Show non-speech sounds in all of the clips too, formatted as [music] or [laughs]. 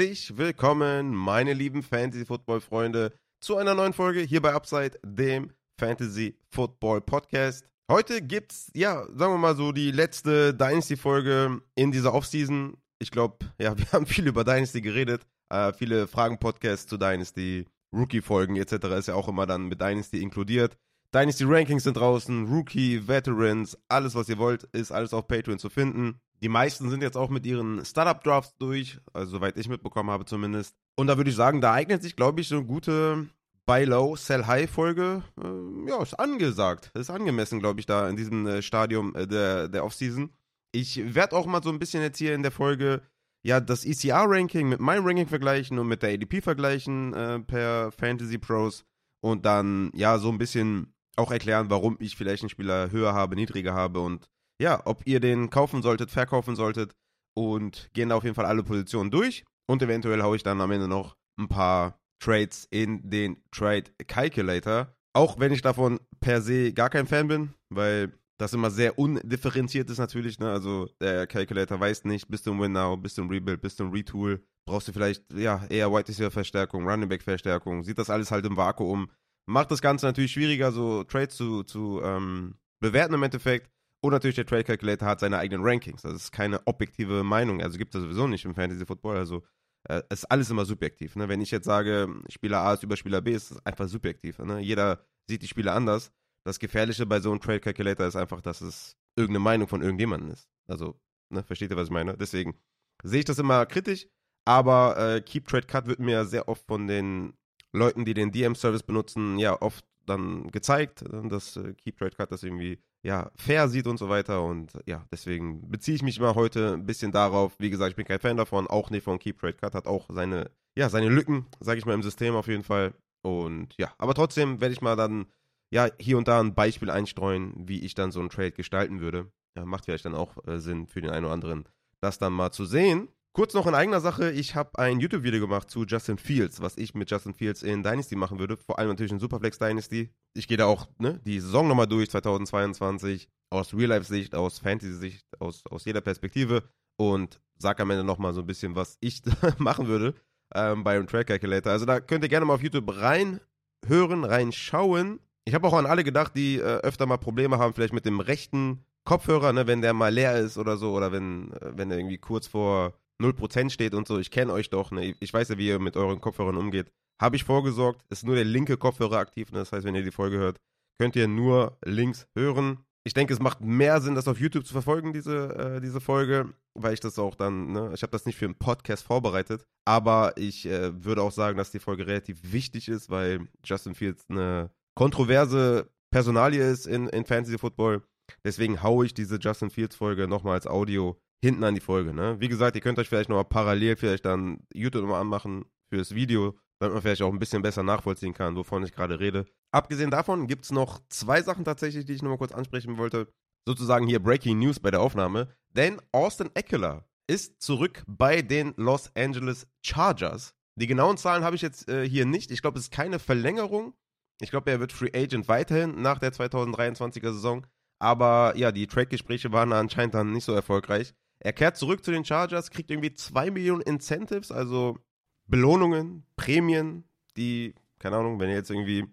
Herzlich willkommen, meine lieben Fantasy-Football-Freunde, zu einer neuen Folge hier bei Upside, dem Fantasy-Football-Podcast. Heute gibt's, ja, sagen wir mal so, die letzte Dynasty-Folge in dieser Offseason. Ich glaube, ja, [laughs] wir haben viel über Dynasty geredet, äh, viele Fragen-Podcasts zu Dynasty, Rookie-Folgen etc. ist ja auch immer dann mit Dynasty inkludiert. Dynasty Rankings sind draußen, Rookie, Veterans, alles was ihr wollt, ist alles auf Patreon zu finden. Die meisten sind jetzt auch mit ihren Startup Drafts durch, also soweit ich mitbekommen habe zumindest. Und da würde ich sagen, da eignet sich, glaube ich, so eine gute Buy Low, Sell High Folge. Äh, ja, ist angesagt. Ist angemessen, glaube ich, da in diesem äh, Stadium äh, der, der Offseason. Ich werde auch mal so ein bisschen jetzt hier in der Folge ja das ECR-Ranking mit meinem Ranking vergleichen und mit der ADP vergleichen äh, per Fantasy Pros und dann ja so ein bisschen auch erklären, warum ich vielleicht einen Spieler höher habe, niedriger habe und ja, ob ihr den kaufen solltet, verkaufen solltet und gehen da auf jeden Fall alle Positionen durch und eventuell haue ich dann am Ende noch ein paar Trades in den Trade Calculator. Auch wenn ich davon per se gar kein Fan bin, weil das immer sehr undifferenziert ist natürlich. Ne? Also der Calculator weiß nicht, bist du ein Winnow, bist du ein Rebuild, bist du ein Retool, brauchst du vielleicht ja eher White Receiver Verstärkung, Running Back Verstärkung, sieht das alles halt im Vakuum macht das Ganze natürlich schwieriger, so Trades zu, zu ähm, bewerten im Endeffekt. Und natürlich der Trade Calculator hat seine eigenen Rankings. Das ist keine objektive Meinung. Also gibt es sowieso nicht im Fantasy Football. Also äh, ist alles immer subjektiv. Ne? Wenn ich jetzt sage, Spieler A ist über Spieler B, ist es einfach subjektiv. Ne? Jeder sieht die Spieler anders. Das Gefährliche bei so einem Trade Calculator ist einfach, dass es irgendeine Meinung von irgendjemandem ist. Also, ne, versteht ihr, was ich meine? Deswegen sehe ich das immer kritisch. Aber äh, Keep Trade Cut wird mir sehr oft von den Leuten, die den DM-Service benutzen, ja oft dann gezeigt, äh, dass äh, Keep Trade Cut das irgendwie ja fair sieht und so weiter. Und ja, deswegen beziehe ich mich mal heute ein bisschen darauf. Wie gesagt, ich bin kein Fan davon, auch nicht von Keep Trade Cut, hat auch seine, ja, seine Lücken, sage ich mal, im System auf jeden Fall. Und ja, aber trotzdem werde ich mal dann ja hier und da ein Beispiel einstreuen, wie ich dann so einen Trade gestalten würde. Ja, macht vielleicht dann auch äh, Sinn für den einen oder anderen, das dann mal zu sehen. Kurz noch in eigener Sache, ich habe ein YouTube-Video gemacht zu Justin Fields, was ich mit Justin Fields in Dynasty machen würde, vor allem natürlich in Superflex Dynasty. Ich gehe da auch ne, die Saison nochmal durch, 2022, aus Real-Life-Sicht, aus Fantasy-Sicht, aus, aus jeder Perspektive und sage am Ende nochmal so ein bisschen, was ich [laughs] machen würde ähm, bei einem Track Calculator. Also da könnt ihr gerne mal auf YouTube reinhören, reinschauen. Ich habe auch an alle gedacht, die äh, öfter mal Probleme haben, vielleicht mit dem rechten Kopfhörer, ne, wenn der mal leer ist oder so, oder wenn, äh, wenn er irgendwie kurz vor 0% steht und so, ich kenne euch doch, ne? ich weiß ja, wie ihr mit euren Kopfhörern umgeht. Habe ich vorgesorgt, ist nur der linke Kopfhörer aktiv, ne? das heißt, wenn ihr die Folge hört, könnt ihr nur links hören. Ich denke, es macht mehr Sinn, das auf YouTube zu verfolgen, diese, äh, diese Folge, weil ich das auch dann, ne, ich habe das nicht für einen Podcast vorbereitet, aber ich äh, würde auch sagen, dass die Folge relativ wichtig ist, weil Justin Fields eine kontroverse Personalie ist in, in Fantasy Football. Deswegen haue ich diese Justin Fields Folge nochmal als Audio hinten an die Folge. Ne? Wie gesagt, ihr könnt euch vielleicht nochmal parallel vielleicht dann YouTube nochmal anmachen fürs Video, damit man vielleicht auch ein bisschen besser nachvollziehen kann, wovon ich gerade rede. Abgesehen davon gibt es noch zwei Sachen tatsächlich, die ich nochmal kurz ansprechen wollte. Sozusagen hier Breaking News bei der Aufnahme. Denn Austin Eckler ist zurück bei den Los Angeles Chargers. Die genauen Zahlen habe ich jetzt äh, hier nicht. Ich glaube, es ist keine Verlängerung. Ich glaube, er wird Free Agent weiterhin nach der 2023er Saison. Aber ja, die Track-Gespräche waren anscheinend dann nicht so erfolgreich. Er kehrt zurück zu den Chargers, kriegt irgendwie 2 Millionen Incentives, also Belohnungen, Prämien, die, keine Ahnung, wenn er jetzt irgendwie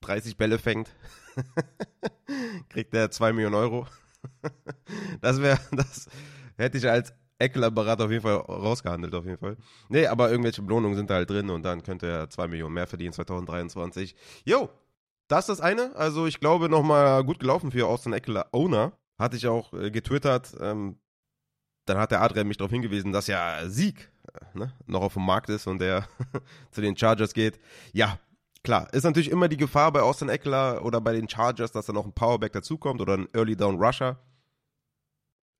30 Bälle fängt, [laughs] kriegt er 2 Millionen Euro. [laughs] das wäre, das hätte ich als Eckler-Berater auf jeden Fall rausgehandelt, auf jeden Fall. Nee, aber irgendwelche Belohnungen sind da halt drin und dann könnte er 2 Millionen mehr verdienen 2023. Jo, das ist das eine. Also ich glaube, nochmal gut gelaufen für Austin Eckler Owner. Hatte ich auch äh, getwittert. Ähm, dann hat der Adrian mich darauf hingewiesen, dass ja Sieg äh, ne, noch auf dem Markt ist und der [laughs] zu den Chargers geht. Ja, klar, ist natürlich immer die Gefahr bei Austin Eckler oder bei den Chargers, dass da noch ein Powerback dazukommt oder ein Early Down Rusher.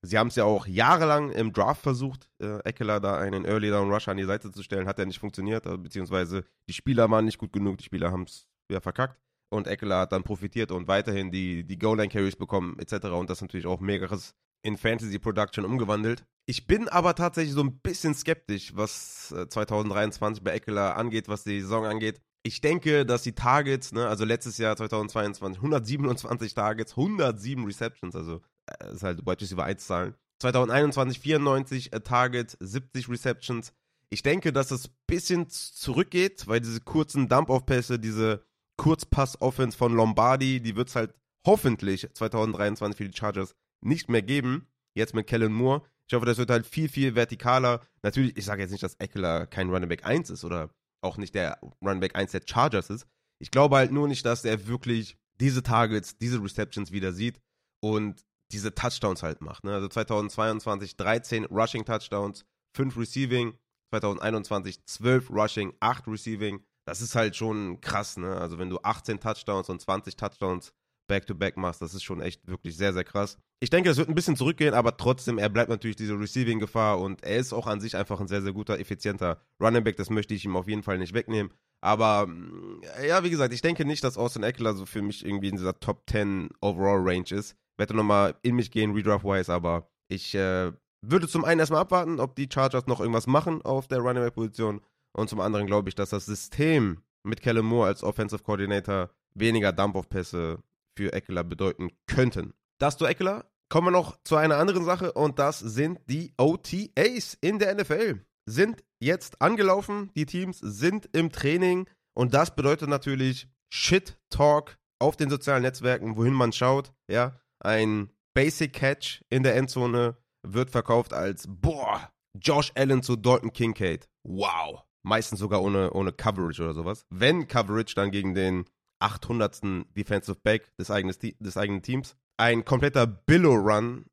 Sie haben es ja auch jahrelang im Draft versucht, äh, Eckler da einen Early Down Rusher an die Seite zu stellen, hat ja nicht funktioniert, also, beziehungsweise die Spieler waren nicht gut genug, die Spieler haben es ja verkackt und Eckler hat dann profitiert und weiterhin die, die Goal-Line-Carries bekommen etc. und das natürlich auch mehrere in Fantasy Production umgewandelt. Ich bin aber tatsächlich so ein bisschen skeptisch, was 2023 äh, bei Eckler angeht, was die Saison angeht. Ich denke, dass die Targets, ne, also letztes Jahr 2022, 127 Targets, 107 Receptions, also äh, ist halt Wide Receiver 1 Zahlen. 2021 94 Targets, 70 Receptions. Ich denke, dass es ein bisschen zurückgeht, weil diese kurzen Dump-Off-Pässe, diese Kurzpass-Offense von Lombardi, die wird es halt hoffentlich 2023 für die Chargers nicht mehr geben. Jetzt mit Kellen Moore. Ich hoffe, das wird halt viel, viel vertikaler. Natürlich, ich sage jetzt nicht, dass Eckler kein Running Back 1 ist oder auch nicht der Running Back 1 der Chargers ist. Ich glaube halt nur nicht, dass er wirklich diese Targets, diese Receptions wieder sieht und diese Touchdowns halt macht. Ne? Also 2022 13 Rushing Touchdowns, 5 Receiving, 2021 12 Rushing, 8 Receiving. Das ist halt schon krass, ne? Also wenn du 18 Touchdowns und 20 Touchdowns back-to-back -back machst, das ist schon echt wirklich sehr, sehr krass. Ich denke, es wird ein bisschen zurückgehen, aber trotzdem, er bleibt natürlich diese Receiving-Gefahr und er ist auch an sich einfach ein sehr, sehr guter, effizienter Running Back. Das möchte ich ihm auf jeden Fall nicht wegnehmen. Aber mm, ja, wie gesagt, ich denke nicht, dass Austin Eckler so für mich irgendwie in dieser Top 10 Overall Range ist. Werde nochmal in mich gehen, redraft-wise, aber ich äh, würde zum einen erstmal abwarten, ob die Chargers noch irgendwas machen auf der Running Back Position und zum anderen glaube ich, dass das System mit Kellen Moore als Offensive Coordinator weniger Dump-Off-Pässe für Eckler bedeuten könnten. Das zu Eckler. Kommen wir noch zu einer anderen Sache und das sind die OTAs in der NFL. Sind jetzt angelaufen, die Teams sind im Training und das bedeutet natürlich Shit Talk auf den sozialen Netzwerken, wohin man schaut. Ja, ein Basic Catch in der Endzone wird verkauft als boah, Josh Allen zu Dalton Kincaid. Wow. Meistens sogar ohne, ohne Coverage oder sowas. Wenn Coverage, dann gegen den 800. Defensive Back des, eigenes, des eigenen Teams. Ein kompletter Billow-Run,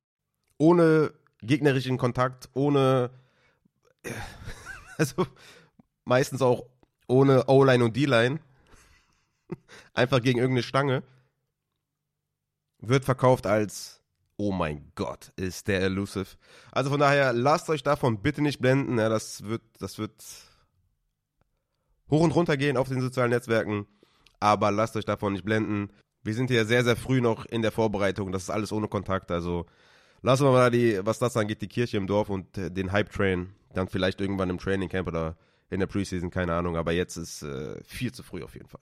ohne gegnerischen Kontakt, ohne, [laughs] also meistens auch ohne O-Line und D-Line. [laughs] Einfach gegen irgendeine Stange. Wird verkauft als, oh mein Gott, ist der elusive. Also von daher, lasst euch davon bitte nicht blenden. Ja, das wird, das wird hoch und runter gehen auf den sozialen Netzwerken aber lasst euch davon nicht blenden. Wir sind hier sehr, sehr früh noch in der Vorbereitung. Das ist alles ohne Kontakt. Also lassen wir mal die, was das angeht, die Kirche im Dorf und äh, den Hype-Train. Dann vielleicht irgendwann im Training Camp oder in der Preseason, keine Ahnung. Aber jetzt ist äh, viel zu früh auf jeden Fall.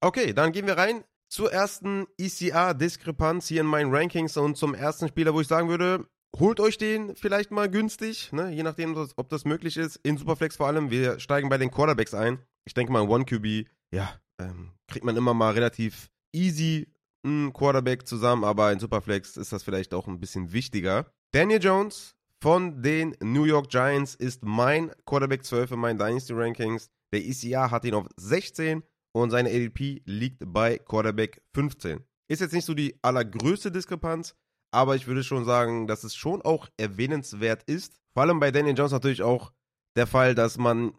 Okay, dann gehen wir rein zur ersten ECA-Diskrepanz hier in meinen Rankings und zum ersten Spieler, wo ich sagen würde, holt euch den vielleicht mal günstig, ne? je nachdem, ob das möglich ist. In Superflex vor allem. Wir steigen bei den Quarterbacks ein. Ich denke mal, One QB, ja, ähm, kriegt man immer mal relativ easy einen Quarterback zusammen, aber in Superflex ist das vielleicht auch ein bisschen wichtiger. Daniel Jones von den New York Giants ist mein Quarterback 12 in meinen Dynasty Rankings. Der ECA hat ihn auf 16 und seine ADP liegt bei Quarterback 15. Ist jetzt nicht so die allergrößte Diskrepanz, aber ich würde schon sagen, dass es schon auch erwähnenswert ist. Vor allem bei Daniel Jones natürlich auch der Fall, dass man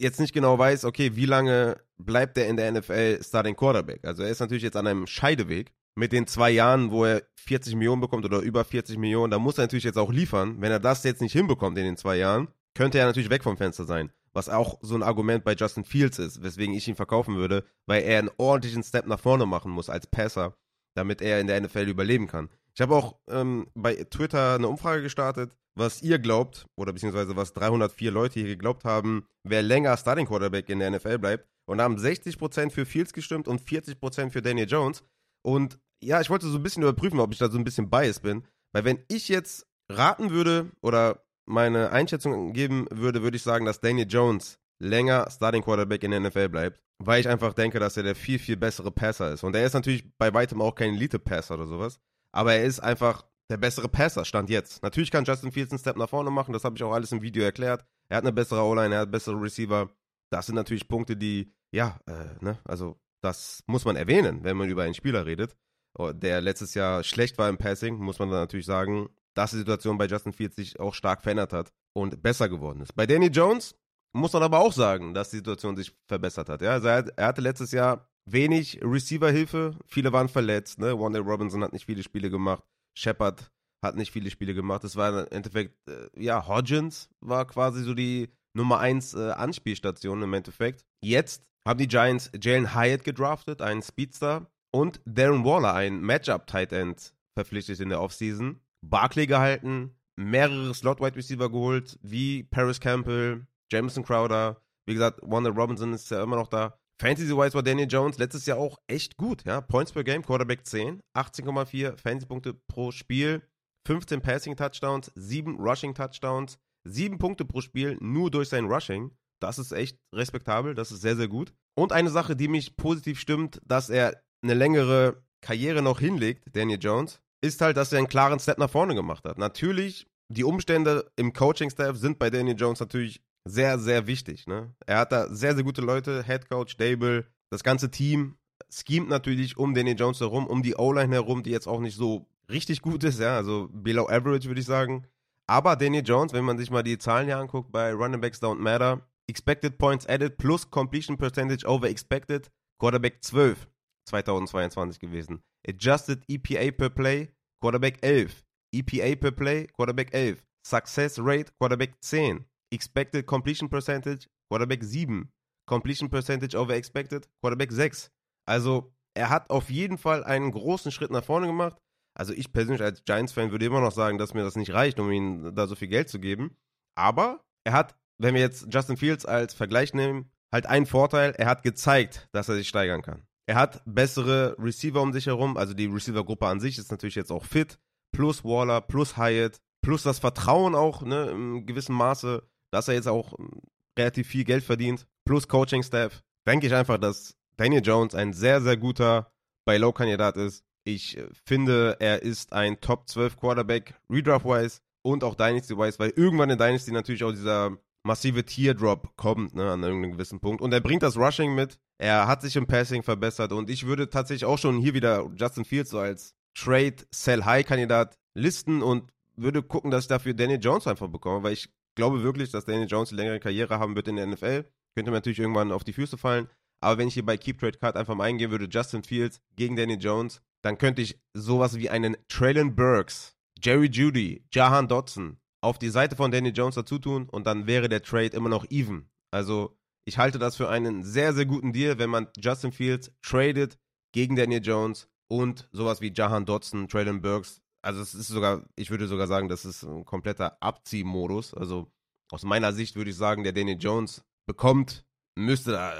jetzt nicht genau weiß, okay, wie lange bleibt er in der NFL Starting Quarterback. Also er ist natürlich jetzt an einem Scheideweg mit den zwei Jahren, wo er 40 Millionen bekommt oder über 40 Millionen. Da muss er natürlich jetzt auch liefern. Wenn er das jetzt nicht hinbekommt in den zwei Jahren, könnte er natürlich weg vom Fenster sein. Was auch so ein Argument bei Justin Fields ist, weswegen ich ihn verkaufen würde, weil er einen ordentlichen Step nach vorne machen muss als Passer, damit er in der NFL überleben kann. Ich habe auch ähm, bei Twitter eine Umfrage gestartet, was ihr glaubt, oder beziehungsweise was 304 Leute hier geglaubt haben, wer länger Starting Quarterback in der NFL bleibt. Und haben 60% für Fields gestimmt und 40% für Daniel Jones. Und ja, ich wollte so ein bisschen überprüfen, ob ich da so ein bisschen biased bin. Weil wenn ich jetzt raten würde oder meine Einschätzung geben würde, würde ich sagen, dass Daniel Jones länger Starting Quarterback in der NFL bleibt, weil ich einfach denke, dass er der viel, viel bessere Passer ist. Und er ist natürlich bei weitem auch kein Elite-Passer oder sowas, aber er ist einfach der bessere Passer, stand jetzt. Natürlich kann Justin Fields einen Step nach vorne machen, das habe ich auch alles im Video erklärt. Er hat eine bessere O-Line, er hat bessere Receiver. Das sind natürlich Punkte, die, ja, äh, ne, also das muss man erwähnen, wenn man über einen Spieler redet, oh, der letztes Jahr schlecht war im Passing, muss man dann natürlich sagen, dass die Situation bei Justin Fields sich auch stark verändert hat und besser geworden ist. Bei Danny Jones muss man aber auch sagen, dass die Situation sich verbessert hat. Ja, also er, hatte letztes Jahr wenig Receiver-Hilfe, viele waren verletzt, ne? Wanda Robinson hat nicht viele Spiele gemacht. Shepard hat nicht viele Spiele gemacht. Es war im Endeffekt, äh, ja, Hodgins war quasi so die Nummer 1 äh, Anspielstation im Endeffekt. Jetzt haben die Giants Jalen Hyatt gedraftet, einen Speedster, und Darren Waller, ein Matchup-Tight End, verpflichtet in der Offseason. Barkley gehalten, mehrere Slot-Wide Receiver geholt, wie Paris Campbell, Jameson Crowder. Wie gesagt, Wanda Robinson ist ja immer noch da. Fantasy-wise war Daniel Jones letztes Jahr auch echt gut, ja. Points per Game, Quarterback 10, 18,4 Fantasy-Punkte pro Spiel, 15 Passing Touchdowns, 7 Rushing Touchdowns, 7 Punkte pro Spiel nur durch sein Rushing. Das ist echt respektabel, das ist sehr, sehr gut. Und eine Sache, die mich positiv stimmt, dass er eine längere Karriere noch hinlegt, Daniel Jones, ist halt, dass er einen klaren Step nach vorne gemacht hat. Natürlich, die Umstände im Coaching-Staff sind bei Daniel Jones natürlich sehr, sehr wichtig. Ne? Er hat da sehr, sehr gute Leute, Head Coach, Dable, das ganze Team schemt natürlich um Daniel Jones herum, um die O-Line herum, die jetzt auch nicht so richtig gut ist, ja, also below average würde ich sagen. Aber Daniel Jones, wenn man sich mal die Zahlen hier anguckt bei Running Backs Don't Matter, Expected Points Added plus Completion Percentage over Expected, Quarterback 12 2022 gewesen. Adjusted EPA per Play, Quarterback 11. EPA per Play, Quarterback 11. Success Rate, Quarterback 10. Expected Completion Percentage, Quarterback 7. Completion Percentage over Expected, Quarterback 6. Also, er hat auf jeden Fall einen großen Schritt nach vorne gemacht. Also, ich persönlich als Giants-Fan würde immer noch sagen, dass mir das nicht reicht, um ihm da so viel Geld zu geben. Aber er hat, wenn wir jetzt Justin Fields als Vergleich nehmen, halt einen Vorteil. Er hat gezeigt, dass er sich steigern kann. Er hat bessere Receiver um sich herum. Also, die Receiver-Gruppe an sich ist natürlich jetzt auch fit. Plus Waller, plus Hyatt, plus das Vertrauen auch, ne, im gewissen Maße, dass er jetzt auch ähm, relativ viel Geld verdient, plus Coaching-Staff, denke ich einfach, dass Daniel Jones ein sehr, sehr guter Buy-Low-Kandidat ist. Ich äh, finde, er ist ein Top 12 Quarterback, Redraft-wise und auch Dynasty-wise, weil irgendwann in Dynasty natürlich auch dieser massive Teardrop kommt, ne, an irgendeinem gewissen Punkt. Und er bringt das Rushing mit. Er hat sich im Passing verbessert und ich würde tatsächlich auch schon hier wieder Justin Fields so als Trade Sell High Kandidat listen und würde gucken, dass ich dafür Daniel Jones einfach bekomme, weil ich glaube wirklich, dass Daniel Jones eine längere Karriere haben wird in der NFL. Könnte mir natürlich irgendwann auf die Füße fallen. Aber wenn ich hier bei Keep Trade Card einfach mal eingehen würde, Justin Fields gegen Daniel Jones, dann könnte ich sowas wie einen Traylon Burks, Jerry Judy, Jahan Dodson auf die Seite von Daniel Jones dazu tun und dann wäre der Trade immer noch even. Also ich halte das für einen sehr, sehr guten Deal, wenn man Justin Fields tradet gegen Daniel Jones und sowas wie Jahan Dodson, Traylon Burks. Also es ist sogar, ich würde sogar sagen, das ist ein kompletter Abziehmodus. Also aus meiner Sicht würde ich sagen, der Daniel Jones bekommt, müsste da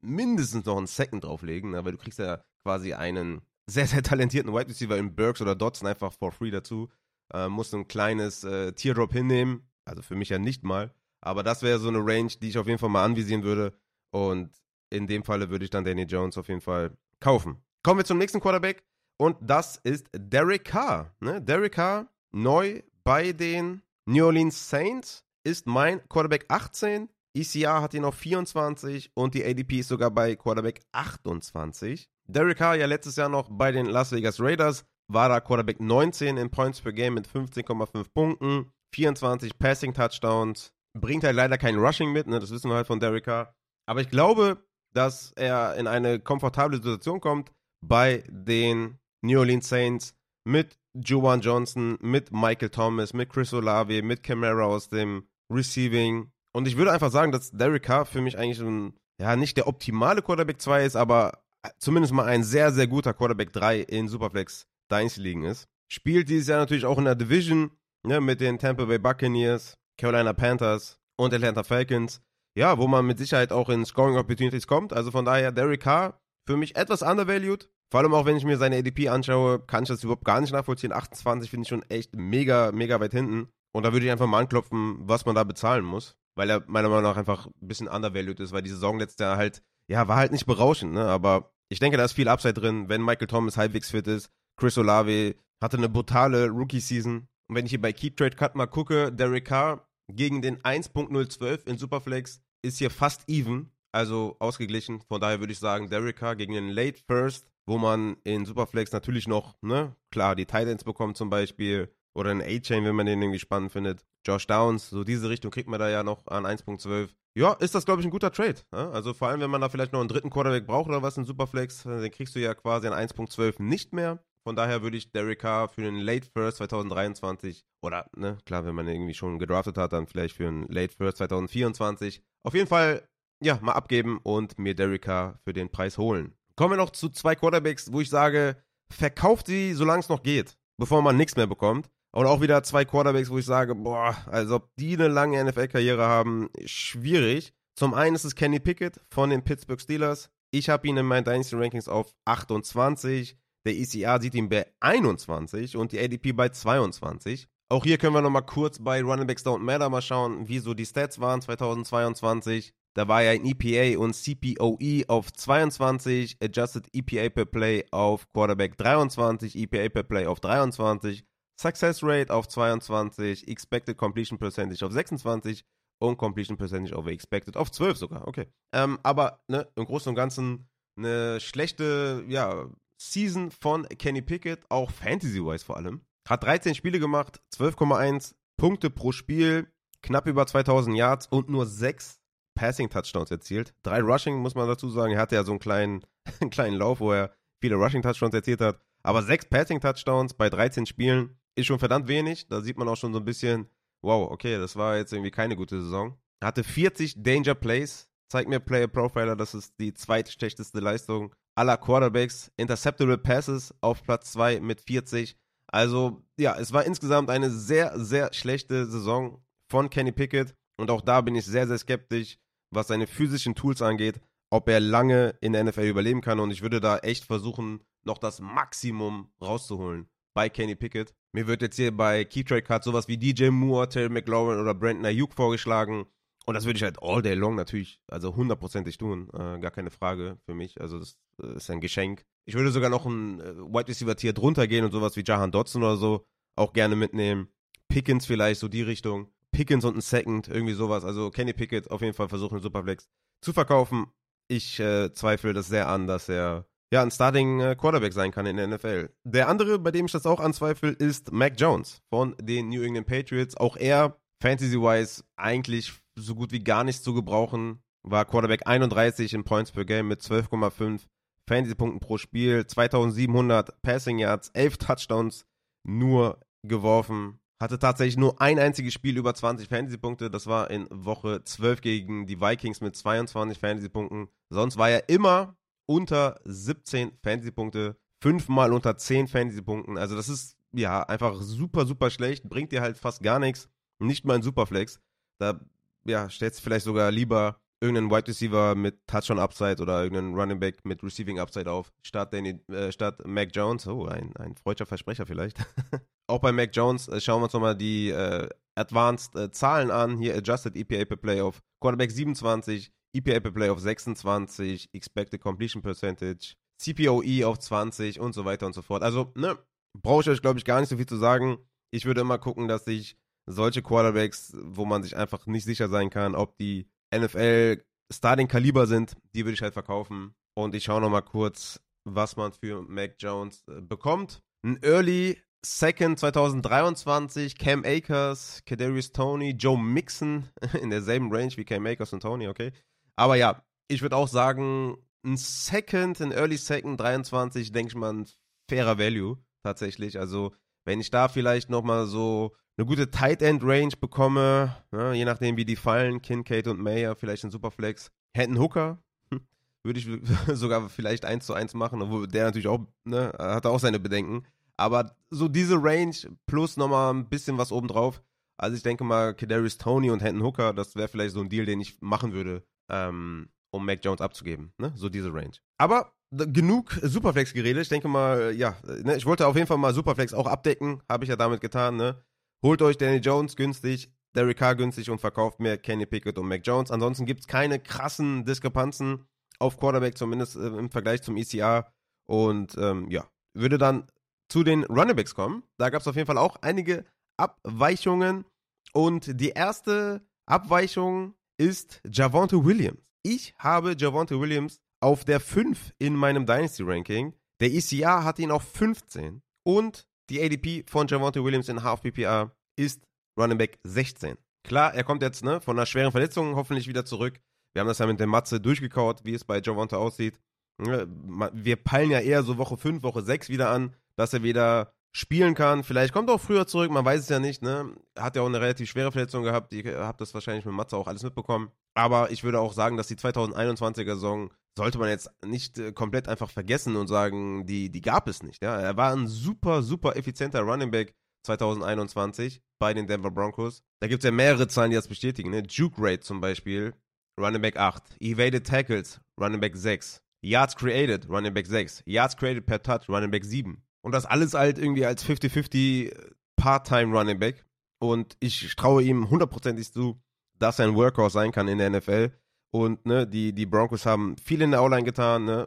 mindestens noch einen Second drauflegen, ne? weil du kriegst ja quasi einen sehr, sehr talentierten Wide Receiver in Burks oder Dodson einfach for free dazu. Äh, musst ein kleines äh, Teardrop hinnehmen, also für mich ja nicht mal. Aber das wäre so eine Range, die ich auf jeden Fall mal anvisieren würde. Und in dem Falle würde ich dann Danny Jones auf jeden Fall kaufen. Kommen wir zum nächsten Quarterback. Und das ist Derek Carr. Ne? Derek Carr, neu bei den New Orleans Saints, ist mein Quarterback 18 ECR hat ihn auf 24 und die ADP ist sogar bei Quarterback 28. Derek Carr ja letztes Jahr noch bei den Las Vegas Raiders, war da Quarterback 19 in Points per Game mit 15,5 Punkten, 24 Passing Touchdowns, bringt halt leider kein Rushing mit, ne, das wissen wir halt von Derek Carr. Aber ich glaube, dass er in eine komfortable Situation kommt bei den New Orleans Saints mit Juwan Johnson, mit Michael Thomas, mit Chris Olave, mit Camara aus dem Receiving, und ich würde einfach sagen, dass Derek Carr für mich eigentlich ein, ja, nicht der optimale Quarterback 2 ist, aber zumindest mal ein sehr, sehr guter Quarterback 3 in Superflex Dynasty Ligen ist. Spielt dieses Jahr natürlich auch in der Division ne, mit den Tampa Bay Buccaneers, Carolina Panthers und Atlanta Falcons. Ja, wo man mit Sicherheit auch in Scoring Opportunities kommt. Also von daher Derek Carr für mich etwas undervalued. Vor allem auch, wenn ich mir seine ADP anschaue, kann ich das überhaupt gar nicht nachvollziehen. 28 finde ich schon echt mega, mega weit hinten. Und da würde ich einfach mal anklopfen, was man da bezahlen muss weil er meiner Meinung nach einfach ein bisschen undervalued ist, weil die Saison letztes Jahr halt, ja, war halt nicht berauschend, ne? Aber ich denke, da ist viel Upside drin, wenn Michael Thomas halbwegs fit ist. Chris Olave hatte eine brutale Rookie-Season. Und wenn ich hier bei Keep Trade Cut mal gucke, Derek Carr gegen den 1.012 in Superflex ist hier fast even, also ausgeglichen. Von daher würde ich sagen, Derek Carr gegen den Late First, wo man in Superflex natürlich noch, ne, klar, die Titans bekommt zum Beispiel, oder ein A-Chain, wenn man den irgendwie spannend findet. Josh Downs, so diese Richtung kriegt man da ja noch an 1.12. Ja, ist das, glaube ich, ein guter Trade. Ja? Also vor allem, wenn man da vielleicht noch einen dritten Quarterback braucht oder was in Superflex, den kriegst du ja quasi an 1.12 nicht mehr. Von daher würde ich Derek Carr für den Late First 2023 oder, ne, klar, wenn man irgendwie schon gedraftet hat, dann vielleicht für einen Late First 2024 auf jeden Fall, ja, mal abgeben und mir Derek Carr für den Preis holen. Kommen wir noch zu zwei Quarterbacks, wo ich sage, verkauft sie, solange es noch geht, bevor man nichts mehr bekommt. Und auch wieder zwei Quarterbacks, wo ich sage, boah, als ob die eine lange NFL-Karriere haben, schwierig. Zum einen ist es Kenny Pickett von den Pittsburgh Steelers. Ich habe ihn in meinen Dynasty Rankings auf 28. Der ECR sieht ihn bei 21 und die ADP bei 22. Auch hier können wir nochmal kurz bei Running Backs Don't Matter mal schauen, wie so die Stats waren 2022. Da war ja ein EPA und CPOE auf 22, Adjusted EPA per Play auf Quarterback 23, EPA per Play auf 23, Success Rate auf 22, Expected Completion Percentage auf 26 und Completion Percentage over Expected auf 12 sogar. Okay. Ähm, aber ne, im Großen und Ganzen eine schlechte ja, Season von Kenny Pickett, auch Fantasy-wise vor allem. Hat 13 Spiele gemacht, 12,1 Punkte pro Spiel, knapp über 2000 Yards und nur 6 Passing-Touchdowns erzielt. Drei Rushing, muss man dazu sagen. Er hatte ja so einen kleinen, [laughs] einen kleinen Lauf, wo er viele Rushing-Touchdowns erzielt hat. Aber 6 Passing-Touchdowns bei 13 Spielen ist schon verdammt wenig. Da sieht man auch schon so ein bisschen, wow, okay, das war jetzt irgendwie keine gute Saison. Er hatte 40 Danger Plays. Zeigt mir Player Profiler, das ist die zweitschlechteste Leistung aller Quarterbacks. Interceptable Passes auf Platz 2 mit 40. Also, ja, es war insgesamt eine sehr, sehr schlechte Saison von Kenny Pickett. Und auch da bin ich sehr, sehr skeptisch, was seine physischen Tools angeht, ob er lange in der NFL überleben kann. Und ich würde da echt versuchen, noch das Maximum rauszuholen bei Kenny Pickett. Mir wird jetzt hier bei Keep Trade Cards sowas wie DJ Moore, Terry McLaurin oder Brandon Ayuk vorgeschlagen. Und das würde ich halt all day long natürlich, also hundertprozentig tun. Äh, gar keine Frage für mich. Also das äh, ist ein Geschenk. Ich würde sogar noch ein äh, Wide Receiver Tier drunter gehen und sowas wie Jahan Dodson oder so auch gerne mitnehmen. Pickens vielleicht, so die Richtung. Pickens und ein Second, irgendwie sowas. Also Kenny Pickett auf jeden Fall versuchen, Superflex zu verkaufen. Ich äh, zweifle das sehr an, dass er ja ein Starting äh, Quarterback sein kann in der NFL. Der andere, bei dem ich das auch anzweifle, ist Mac Jones von den New England Patriots. Auch er, fantasy-wise, eigentlich so gut wie gar nicht zu gebrauchen. War Quarterback 31 in Points per Game mit 12,5 Fantasy-Punkten pro Spiel, 2700 Passing Yards, 11 Touchdowns nur geworfen. Hatte tatsächlich nur ein einziges Spiel über 20 Fantasy-Punkte. Das war in Woche 12 gegen die Vikings mit 22 Fantasy-Punkten. Sonst war er immer unter 17 Fantasy-Punkte. Fünfmal unter 10 Fantasy-Punkten. Also, das ist ja einfach super, super schlecht. Bringt dir halt fast gar nichts. Nicht mal ein Superflex. Da ja, stellst du vielleicht sogar lieber irgendeinen Wide Receiver mit Touchdown Upside oder irgendeinen Running Back mit Receiving Upside auf, statt, Danny, äh, statt Mac Jones. Oh, ein, ein freudscher Versprecher vielleicht. [laughs] Auch bei Mac Jones äh, schauen wir uns nochmal die äh, Advanced äh, Zahlen an. Hier Adjusted EPA per Play auf Quarterback 27, EPA per Play auf 26, Expected Completion Percentage, CPOE auf 20 und so weiter und so fort. Also, ne, brauche ich euch, glaube ich, gar nicht so viel zu sagen. Ich würde immer gucken, dass ich solche Quarterbacks, wo man sich einfach nicht sicher sein kann, ob die NFL Starting Kaliber sind, die würde ich halt verkaufen. Und ich schaue nochmal kurz, was man für Mac Jones äh, bekommt. Ein Early Second 2023, Cam Akers, Kadarius Tony, Joe Mixon [laughs] in derselben Range wie Cam Akers und Tony, okay. Aber ja, ich würde auch sagen, ein Second, ein Early Second 23, denke ich mal, ein fairer Value tatsächlich. Also, wenn ich da vielleicht nochmal so eine gute Tight End Range bekomme, ne, je nachdem wie die fallen, Kincaid und Mayer, vielleicht ein Superflex, Hätten Hooker, hm, würde ich [laughs] sogar vielleicht eins zu eins machen, obwohl der natürlich auch, ne, hat auch seine Bedenken. Aber so diese Range plus nochmal ein bisschen was obendrauf. Also ich denke mal, Kadarius Tony und Hendon Hooker, das wäre vielleicht so ein Deal, den ich machen würde, ähm, um Mac Jones abzugeben. Ne? So diese Range. Aber genug Superflex geredet. Ich denke mal, ja, ne, ich wollte auf jeden Fall mal Superflex auch abdecken. Habe ich ja damit getan, ne? Holt euch Danny Jones günstig, Derek Carr günstig und verkauft mehr Kenny Pickett und Mac Jones. Ansonsten gibt es keine krassen Diskrepanzen auf Quarterback, zumindest äh, im Vergleich zum ECR. Und ähm, ja, würde dann zu den Runningbacks kommen. Da gab es auf jeden Fall auch einige Abweichungen. Und die erste Abweichung ist Javonte Williams. Ich habe Javonte Williams auf der 5 in meinem Dynasty Ranking. Der ECR hat ihn auf 15. Und die ADP von Javonte Williams in Half PPR ist Running Back 16. Klar, er kommt jetzt ne, von einer schweren Verletzung hoffentlich wieder zurück. Wir haben das ja mit der Matze durchgekaut, wie es bei Javonte aussieht. Ne, wir peilen ja eher so Woche 5, Woche 6 wieder an, dass er wieder spielen kann. Vielleicht kommt er auch früher zurück, man weiß es ja nicht. Ne? Hat ja auch eine relativ schwere Verletzung gehabt. Ihr habt das wahrscheinlich mit Matze auch alles mitbekommen. Aber ich würde auch sagen, dass die 2021er Saison sollte man jetzt nicht äh, komplett einfach vergessen und sagen, die, die gab es nicht. Ja? Er war ein super, super effizienter Running Back 2021 bei den Denver Broncos. Da gibt es ja mehrere Zahlen, die das bestätigen. Ne? Juke Rate zum Beispiel, Running Back 8. Evaded Tackles, Running Back 6. Yards created, Running Back 6. Yards created per Touch, Running Back 7. Und das alles halt irgendwie als 50-50 Part-Time Running Back. Und ich traue ihm hundertprozentig zu, dass er ein Workhorse sein kann in der NFL. Und ne, die, die Broncos haben viel in der O-Line getan, ne?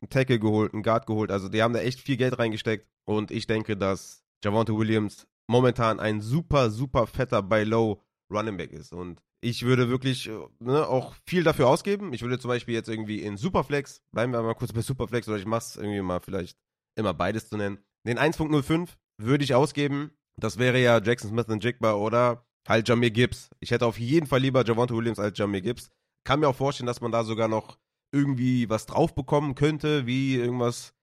Einen Tackle geholt, einen Guard geholt. Also die haben da echt viel Geld reingesteckt. Und ich denke, dass Javante Williams momentan ein super, super fetter Buy-Low Running Back ist. Und ich würde wirklich ne, auch viel dafür ausgeben. Ich würde zum Beispiel jetzt irgendwie in Superflex, bleiben wir mal kurz bei Superflex, oder ich mache es irgendwie mal vielleicht immer beides zu nennen. Den 1.05 würde ich ausgeben. Das wäre ja Jackson Smith und Jigba oder halt Jamir Gibbs. Ich hätte auf jeden Fall lieber Javante Williams als Jamir Gibbs. Kann mir auch vorstellen, dass man da sogar noch irgendwie was drauf bekommen könnte, wie irgendwas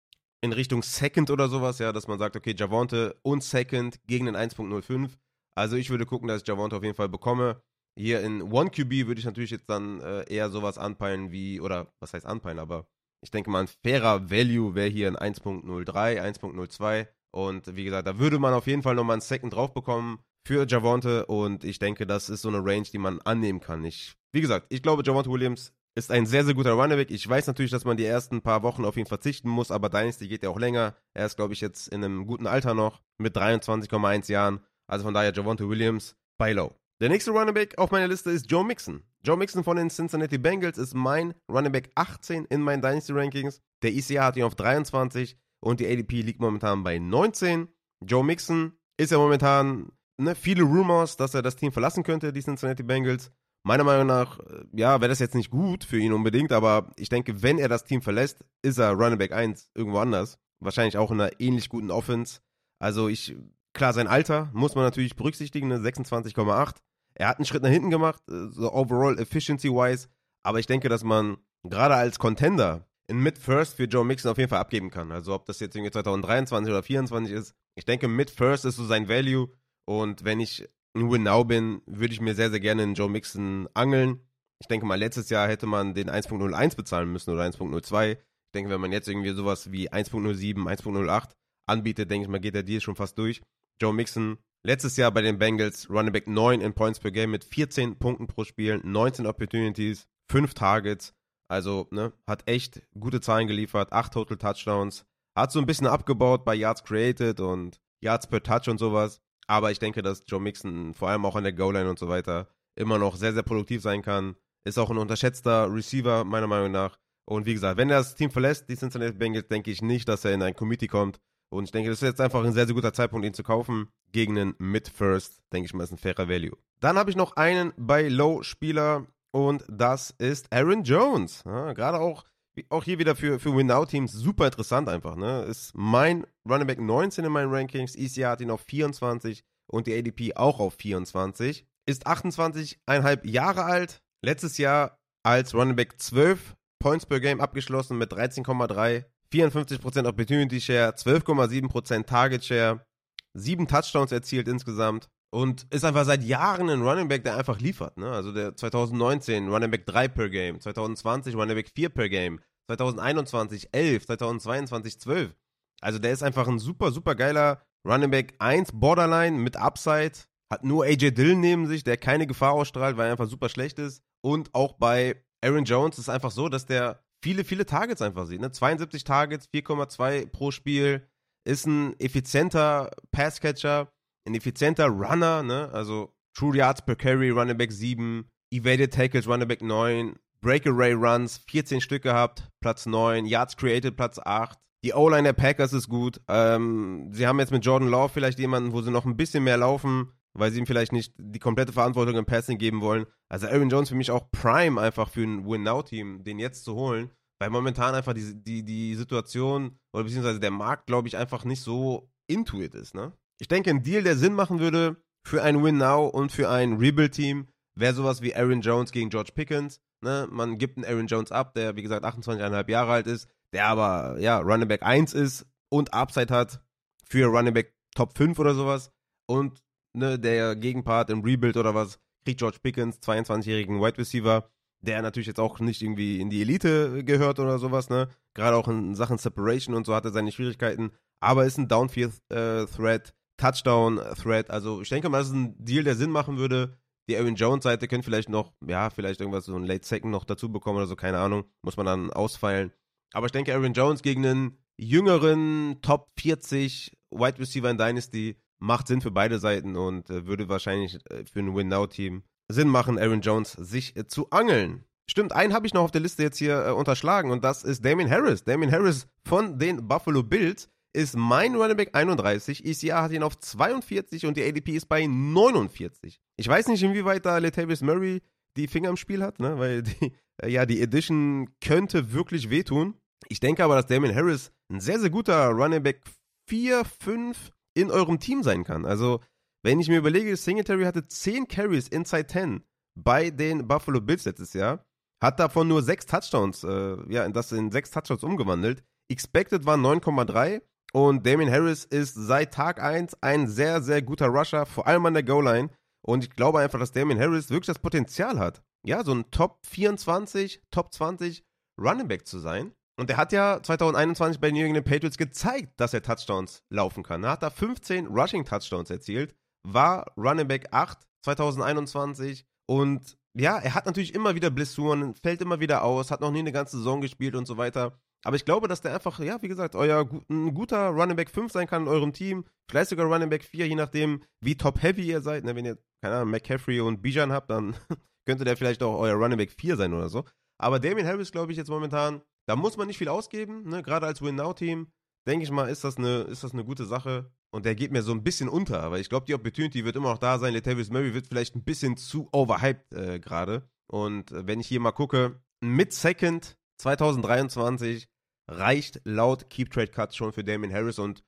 in Richtung Second oder sowas, ja, dass man sagt, okay, Javante und Second gegen den 1.05. Also ich würde gucken, dass ich Javante auf jeden Fall bekomme. Hier in One QB würde ich natürlich jetzt dann äh, eher sowas anpeilen wie, oder was heißt anpeilen, aber ich denke mal, ein fairer Value wäre hier ein 1.03, 1.02. Und wie gesagt, da würde man auf jeden Fall nochmal einen Second drauf bekommen für Javante. Und ich denke, das ist so eine Range, die man annehmen kann. Ich, wie gesagt, ich glaube, Javante Williams ist ein sehr, sehr guter Runnerback. Ich weiß natürlich, dass man die ersten paar Wochen auf ihn verzichten muss, aber Dynasty geht ja auch länger. Er ist, glaube ich, jetzt in einem guten Alter noch mit 23,1 Jahren. Also von daher Javante Williams bei Low. Der nächste Runnerback auf meiner Liste ist Joe Mixon. Joe Mixon von den Cincinnati Bengals ist mein Runnerback 18 in meinen Dynasty Rankings. Der ICA hat ihn auf 23 und die ADP liegt momentan bei 19. Joe Mixon ist ja momentan ne, viele Rumors, dass er das Team verlassen könnte, die Cincinnati Bengals. Meiner Meinung nach, äh, ja, wäre das jetzt nicht gut für ihn unbedingt, aber ich denke, wenn er das Team verlässt, ist er Runnerback 1 irgendwo anders. Wahrscheinlich auch in einer ähnlich guten Offense. Also ich Klar, sein Alter muss man natürlich berücksichtigen, ne? 26,8. Er hat einen Schritt nach hinten gemacht, äh, so overall efficiency-wise. Aber ich denke, dass man gerade als Contender in Mid-First für Joe Mixon auf jeden Fall abgeben kann. Also ob das jetzt irgendwie 2023 oder 2024 ist. Ich denke, Mid-First ist so sein Value. Und wenn ich ein Win-Now bin, würde ich mir sehr, sehr gerne einen Joe Mixon angeln. Ich denke mal, letztes Jahr hätte man den 1.01 bezahlen müssen oder 1.02. Ich denke, wenn man jetzt irgendwie sowas wie 1.07, 1.08 anbietet, denke ich mal, geht der Deal schon fast durch. Joe Mixon letztes Jahr bei den Bengals Running Back 9 in Points per Game mit 14 Punkten pro Spiel, 19 Opportunities, 5 Targets. Also, ne, hat echt gute Zahlen geliefert, 8 Total Touchdowns. Hat so ein bisschen abgebaut bei Yards Created und Yards per Touch und sowas. Aber ich denke, dass Joe Mixon vor allem auch an der Goal-Line und so weiter immer noch sehr, sehr produktiv sein kann. Ist auch ein unterschätzter Receiver, meiner Meinung nach. Und wie gesagt, wenn er das Team verlässt, die Cincinnati Bengals, denke ich nicht, dass er in ein Committee kommt. Und ich denke, das ist jetzt einfach ein sehr, sehr guter Zeitpunkt, ihn zu kaufen. Gegen einen Mid-First, denke ich mal, ist ein fairer Value. Dann habe ich noch einen bei Low-Spieler und das ist Aaron Jones. Ja, Gerade auch, auch hier wieder für, für Win-Now-Teams super interessant einfach. Ne? Ist mein Running Back 19 in meinen Rankings. ECR hat ihn auf 24 und die ADP auch auf 24. Ist 28,5 Jahre alt. Letztes Jahr als Running Back 12 Points per Game abgeschlossen mit 13,3 54% Opportunity Share, 12,7% Target Share, 7 Touchdowns erzielt insgesamt und ist einfach seit Jahren ein Running Back, der einfach liefert. Ne? Also der 2019 Running Back 3 per Game, 2020 Running Back 4 per Game, 2021 11, 2022 12. Also der ist einfach ein super, super geiler Running Back 1 Borderline mit Upside. Hat nur AJ Dillon neben sich, der keine Gefahr ausstrahlt, weil er einfach super schlecht ist. Und auch bei Aaron Jones ist es einfach so, dass der viele, viele Targets einfach sieht. Ne? 72 Targets, 4,2 pro Spiel, ist ein effizienter Passcatcher, ein effizienter Runner, ne? also True Yards per Carry, Running Back 7, Evaded Tackles, Running Back 9, Breakaway Runs, 14 Stück gehabt, Platz 9, Yards Created, Platz 8. Die O-Line der Packers ist gut. Ähm, sie haben jetzt mit Jordan Law vielleicht jemanden, wo sie noch ein bisschen mehr laufen weil sie ihm vielleicht nicht die komplette Verantwortung im Passing geben wollen. Also Aaron Jones für mich auch Prime einfach für ein Win-Now-Team, den jetzt zu holen, weil momentan einfach die, die, die Situation oder beziehungsweise der Markt, glaube ich, einfach nicht so intuit ist. Ne? Ich denke, ein Deal, der Sinn machen würde für ein Win-Now und für ein Rebuild-Team, wäre sowas wie Aaron Jones gegen George Pickens. Ne? Man gibt einen Aaron Jones ab, der wie gesagt 28,5 Jahre alt ist, der aber ja Running Back 1 ist und Upside hat für Running Back Top 5 oder sowas. Und ne, der Gegenpart im Rebuild oder was, kriegt George Pickens, 22-jährigen Wide Receiver, der natürlich jetzt auch nicht irgendwie in die Elite gehört oder sowas, ne? Gerade auch in Sachen Separation und so hat er seine Schwierigkeiten, aber ist ein Downfield-Threat, äh, Touchdown-Threat. Also ich denke mal, das ist ein Deal, der Sinn machen würde. Die Aaron Jones-Seite könnte vielleicht noch, ja, vielleicht irgendwas so ein Late Second noch dazu bekommen oder so, keine Ahnung. Muss man dann ausfeilen. Aber ich denke, Aaron Jones gegen einen jüngeren Top 40 Wide Receiver in Dynasty macht Sinn für beide Seiten und äh, würde wahrscheinlich äh, für ein Win-Now-Team Sinn machen, Aaron Jones sich äh, zu angeln. Stimmt, einen habe ich noch auf der Liste jetzt hier äh, unterschlagen und das ist Damien Harris. Damien Harris von den Buffalo Bills ist mein Running Back 31. ECR hat ihn auf 42 und die ADP ist bei 49. Ich weiß nicht, inwieweit da Latavius Murray die Finger im Spiel hat, ne? weil die, äh, ja, die Edition könnte wirklich wehtun. Ich denke aber, dass Damien Harris ein sehr, sehr guter Running Back 4, 5 in eurem Team sein kann. Also, wenn ich mir überlege, Singletary hatte 10 Carries inside 10 bei den Buffalo Bills letztes Jahr, hat davon nur 6 Touchdowns, äh, ja, das in 6 Touchdowns umgewandelt. Expected waren 9,3 und Damien Harris ist seit Tag 1 ein sehr, sehr guter Rusher, vor allem an der Goal-Line. Und ich glaube einfach, dass Damien Harris wirklich das Potenzial hat, ja, so ein Top 24, Top 20 Running Back zu sein. Und er hat ja 2021 bei den New England Patriots gezeigt, dass er Touchdowns laufen kann. Er hat da 15 Rushing Touchdowns erzielt, war Running Back 8 2021 und ja, er hat natürlich immer wieder Blessuren, fällt immer wieder aus, hat noch nie eine ganze Saison gespielt und so weiter. Aber ich glaube, dass der einfach, ja, wie gesagt, euer ein guter Running Back 5 sein kann in eurem Team. Vielleicht sogar Running Back 4, je nachdem, wie top-heavy ihr seid. Ne? Wenn ihr, keine Ahnung, McCaffrey und Bijan habt, dann [laughs] könnte der vielleicht auch euer Running Back 4 sein oder so. Aber Damien Harris, glaube ich, jetzt momentan da muss man nicht viel ausgeben, ne? gerade als Win-Now-Team. Denke ich mal, ist das, eine, ist das eine gute Sache. Und der geht mir so ein bisschen unter, weil ich glaube, die Opportunity wird immer noch da sein. Latavius Murray wird vielleicht ein bisschen zu overhyped äh, gerade. Und äh, wenn ich hier mal gucke, mit Second 2023 reicht laut Keep Trade Cuts schon für Damien Harris und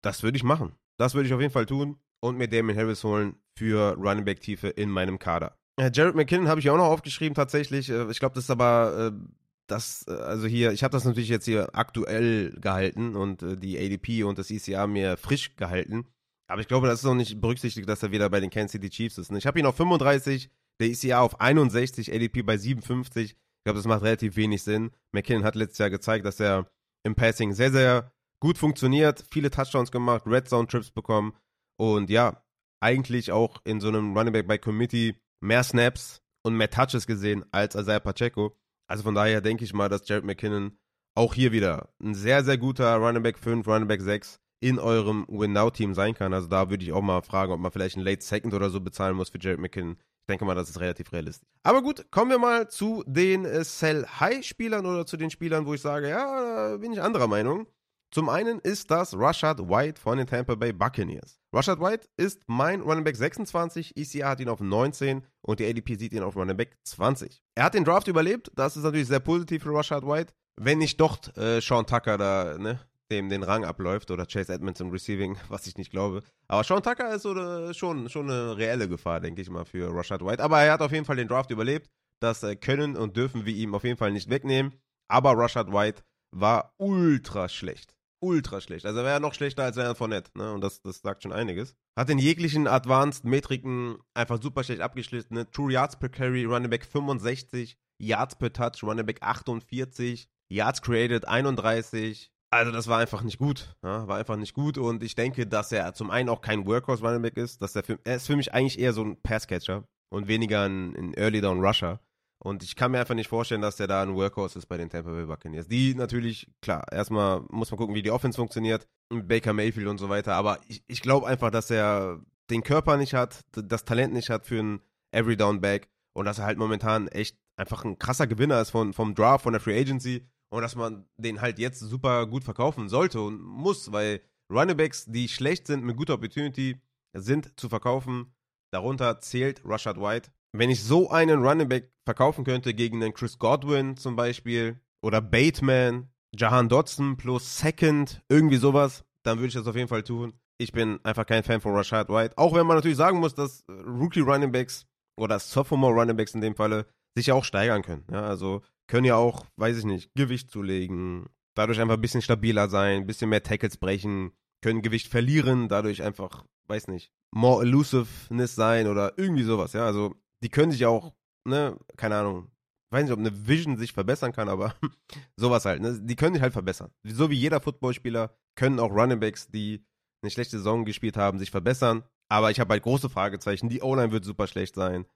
das würde ich machen. Das würde ich auf jeden Fall tun und mir Damien Harris holen für Running Back Tiefe in meinem Kader. Äh, Jared McKinnon habe ich auch noch aufgeschrieben tatsächlich. Äh, ich glaube, das ist aber äh, das, also hier, ich habe das natürlich jetzt hier aktuell gehalten und die ADP und das ECA mir frisch gehalten. Aber ich glaube, das ist noch nicht berücksichtigt, dass er wieder bei den Kansas City Chiefs ist. Ne? Ich habe ihn auf 35, der ECA auf 61, ADP bei 57. Ich glaube, das macht relativ wenig Sinn. McKinnon hat letztes Jahr gezeigt, dass er im Passing sehr, sehr gut funktioniert, viele Touchdowns gemacht, Red Zone Trips bekommen und ja, eigentlich auch in so einem Running Back by Committee mehr Snaps und mehr Touches gesehen als Isaiah Pacheco. Also von daher denke ich mal, dass Jared McKinnon auch hier wieder ein sehr, sehr guter Running Back 5, Running Back 6 in eurem Win-Now-Team sein kann. Also da würde ich auch mal fragen, ob man vielleicht einen Late Second oder so bezahlen muss für Jared McKinnon. Ich denke mal, das ist relativ realistisch. Aber gut, kommen wir mal zu den äh, Sell-High-Spielern oder zu den Spielern, wo ich sage, ja, bin ich anderer Meinung. Zum einen ist das Rashad White von den Tampa Bay Buccaneers. Rashad White ist mein Running Back 26, ECA hat ihn auf 19 und die ADP sieht ihn auf Running Back 20. Er hat den Draft überlebt, das ist natürlich sehr positiv für Rashad White. Wenn nicht doch äh, Sean Tucker da, ne, dem den Rang abläuft oder Chase Edmonds im Receiving, [laughs] was ich nicht glaube. Aber Sean Tucker ist so, äh, schon, schon eine reelle Gefahr, denke ich mal, für Rashad White. Aber er hat auf jeden Fall den Draft überlebt. Das äh, können und dürfen wir ihm auf jeden Fall nicht wegnehmen. Aber Rashad White war ultra schlecht ultra schlecht. Also er wäre noch schlechter als Leonard Fournette, ne? Und das, das sagt schon einiges. Hat in jeglichen Advanced-Metriken einfach super schlecht abgeschlossen. Ne? True Yards per Carry, Running Back 65, Yards per Touch, Running Back 48, Yards created 31. Also das war einfach nicht gut. Ja? War einfach nicht gut. Und ich denke, dass er zum einen auch kein Workhorse Running Back ist. Dass er, für, er ist für mich eigentlich eher so ein Passcatcher und weniger ein, ein Early Down Rusher. Und ich kann mir einfach nicht vorstellen, dass der da ein Workhorse ist bei den Tampa Bay Buccaneers. Die natürlich, klar, erstmal muss man gucken, wie die Offense funktioniert, Baker Mayfield und so weiter. Aber ich, ich glaube einfach, dass er den Körper nicht hat, das Talent nicht hat für einen Every Down Back und dass er halt momentan echt einfach ein krasser Gewinner ist von, vom Draft, von der Free Agency und dass man den halt jetzt super gut verkaufen sollte und muss, weil Running Backs, die schlecht sind mit guter Opportunity, sind zu verkaufen. Darunter zählt Rashad White, wenn ich so einen Running Back verkaufen könnte gegen einen Chris Godwin zum Beispiel oder Bateman, Jahan Dodson plus Second, irgendwie sowas, dann würde ich das auf jeden Fall tun. Ich bin einfach kein Fan von Rashad White. Auch wenn man natürlich sagen muss, dass Rookie Running Backs oder Sophomore Running Backs in dem Falle sich auch steigern können. Ja, also können ja auch, weiß ich nicht, Gewicht zulegen, dadurch einfach ein bisschen stabiler sein, ein bisschen mehr Tackles brechen, können Gewicht verlieren, dadurch einfach, weiß nicht, more elusiveness sein oder irgendwie sowas. Ja, also die können sich auch, ne, keine Ahnung, weiß nicht, ob eine Vision sich verbessern kann, aber [laughs] sowas halt, ne? Die können sich halt verbessern. So wie jeder Footballspieler können auch Running Backs, die eine schlechte Saison gespielt haben, sich verbessern. Aber ich habe halt große Fragezeichen. Die O-Line wird super schlecht sein.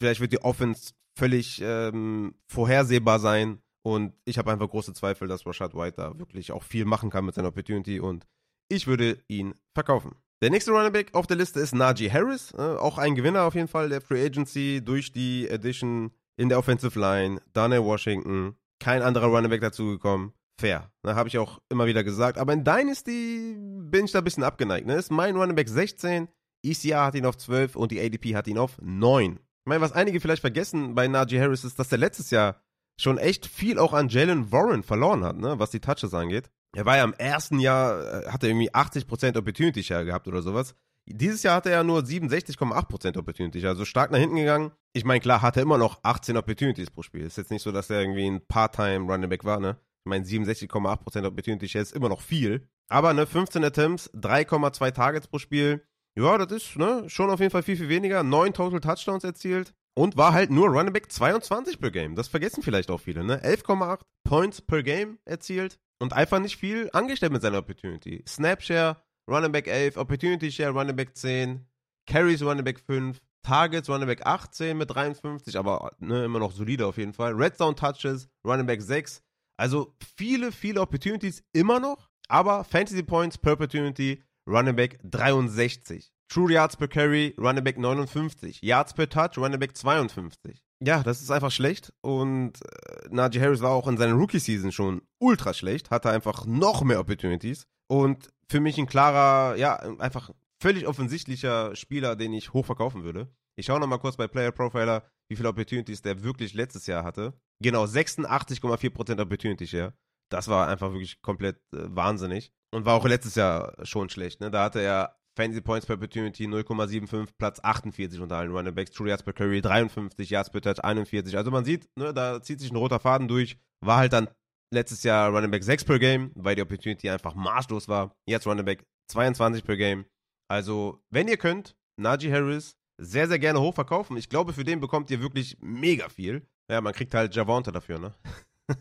Vielleicht wird die Offense völlig ähm, vorhersehbar sein. Und ich habe einfach große Zweifel, dass Rashad White da wirklich auch viel machen kann mit seiner Opportunity und ich würde ihn verkaufen. Der nächste Running Back auf der Liste ist Najee Harris, äh, auch ein Gewinner auf jeden Fall der Free Agency durch die Addition in der Offensive Line, Darnell Washington, kein anderer Running Back dazugekommen. Fair, ne, habe ich auch immer wieder gesagt. Aber in Dynasty bin ich da ein bisschen abgeneigt. Ne? Ist mein Running Back 16, ECR hat ihn auf 12 und die ADP hat ihn auf 9. Ich meine, was einige vielleicht vergessen bei Najee Harris ist, dass er letztes Jahr schon echt viel auch an Jalen Warren verloren hat, ne, was die Touches angeht. Er war ja im ersten Jahr, äh, hat er irgendwie 80% Opportunity Share gehabt oder sowas. Dieses Jahr hatte er nur 67,8% Opportunity, also stark nach hinten gegangen. Ich meine, klar, hatte er immer noch 18 Opportunities pro Spiel. Ist jetzt nicht so, dass er irgendwie ein Part-Time Running Back war, ne? Ich meine, 67,8% Opportunity Share ist immer noch viel. Aber, ne, 15 Attempts, 3,2 Targets pro Spiel. Ja, das ist, ne, schon auf jeden Fall viel, viel weniger. 9 Total Touchdowns erzielt. Und war halt nur Running Back 22 per Game. Das vergessen vielleicht auch viele, ne? 11,8 Points per Game erzielt. Und einfach nicht viel angestellt mit seiner Opportunity. Snapshare, Running Back 11, Opportunity Share, Running Back 10, Carries, Running Back 5, Targets, Running Back 18 mit 53, aber ne, immer noch solide auf jeden Fall. Red Zone Touches, Running Back 6. Also viele, viele Opportunities immer noch, aber Fantasy Points per Opportunity, Running Back 63. True Yards per Carry, Running Back 59. Yards per Touch, Running Back 52. Ja, das ist einfach schlecht. Und äh, Najee Harris war auch in seiner Rookie-Season schon ultra schlecht, hatte einfach noch mehr Opportunities. Und für mich ein klarer, ja, einfach völlig offensichtlicher Spieler, den ich hochverkaufen würde. Ich schaue nochmal kurz bei Player Profiler, wie viele Opportunities der wirklich letztes Jahr hatte. Genau, 86,4% Opportunity Share. Das war einfach wirklich komplett äh, wahnsinnig. Und war auch letztes Jahr schon schlecht. Ne? Da hatte er Fantasy Points per Opportunity 0,75, Platz 48 unter allen Running Backs, True Yards per Curry 53, Yards per Touch 41. Also man sieht, ne, da zieht sich ein roter Faden durch. War halt dann letztes Jahr Running Back 6 per Game, weil die Opportunity einfach maßlos war. Jetzt Running Back 22 per Game. Also, wenn ihr könnt, Najee Harris sehr, sehr gerne hochverkaufen. Ich glaube, für den bekommt ihr wirklich mega viel. Ja, man kriegt halt Javonte dafür, ne? [laughs]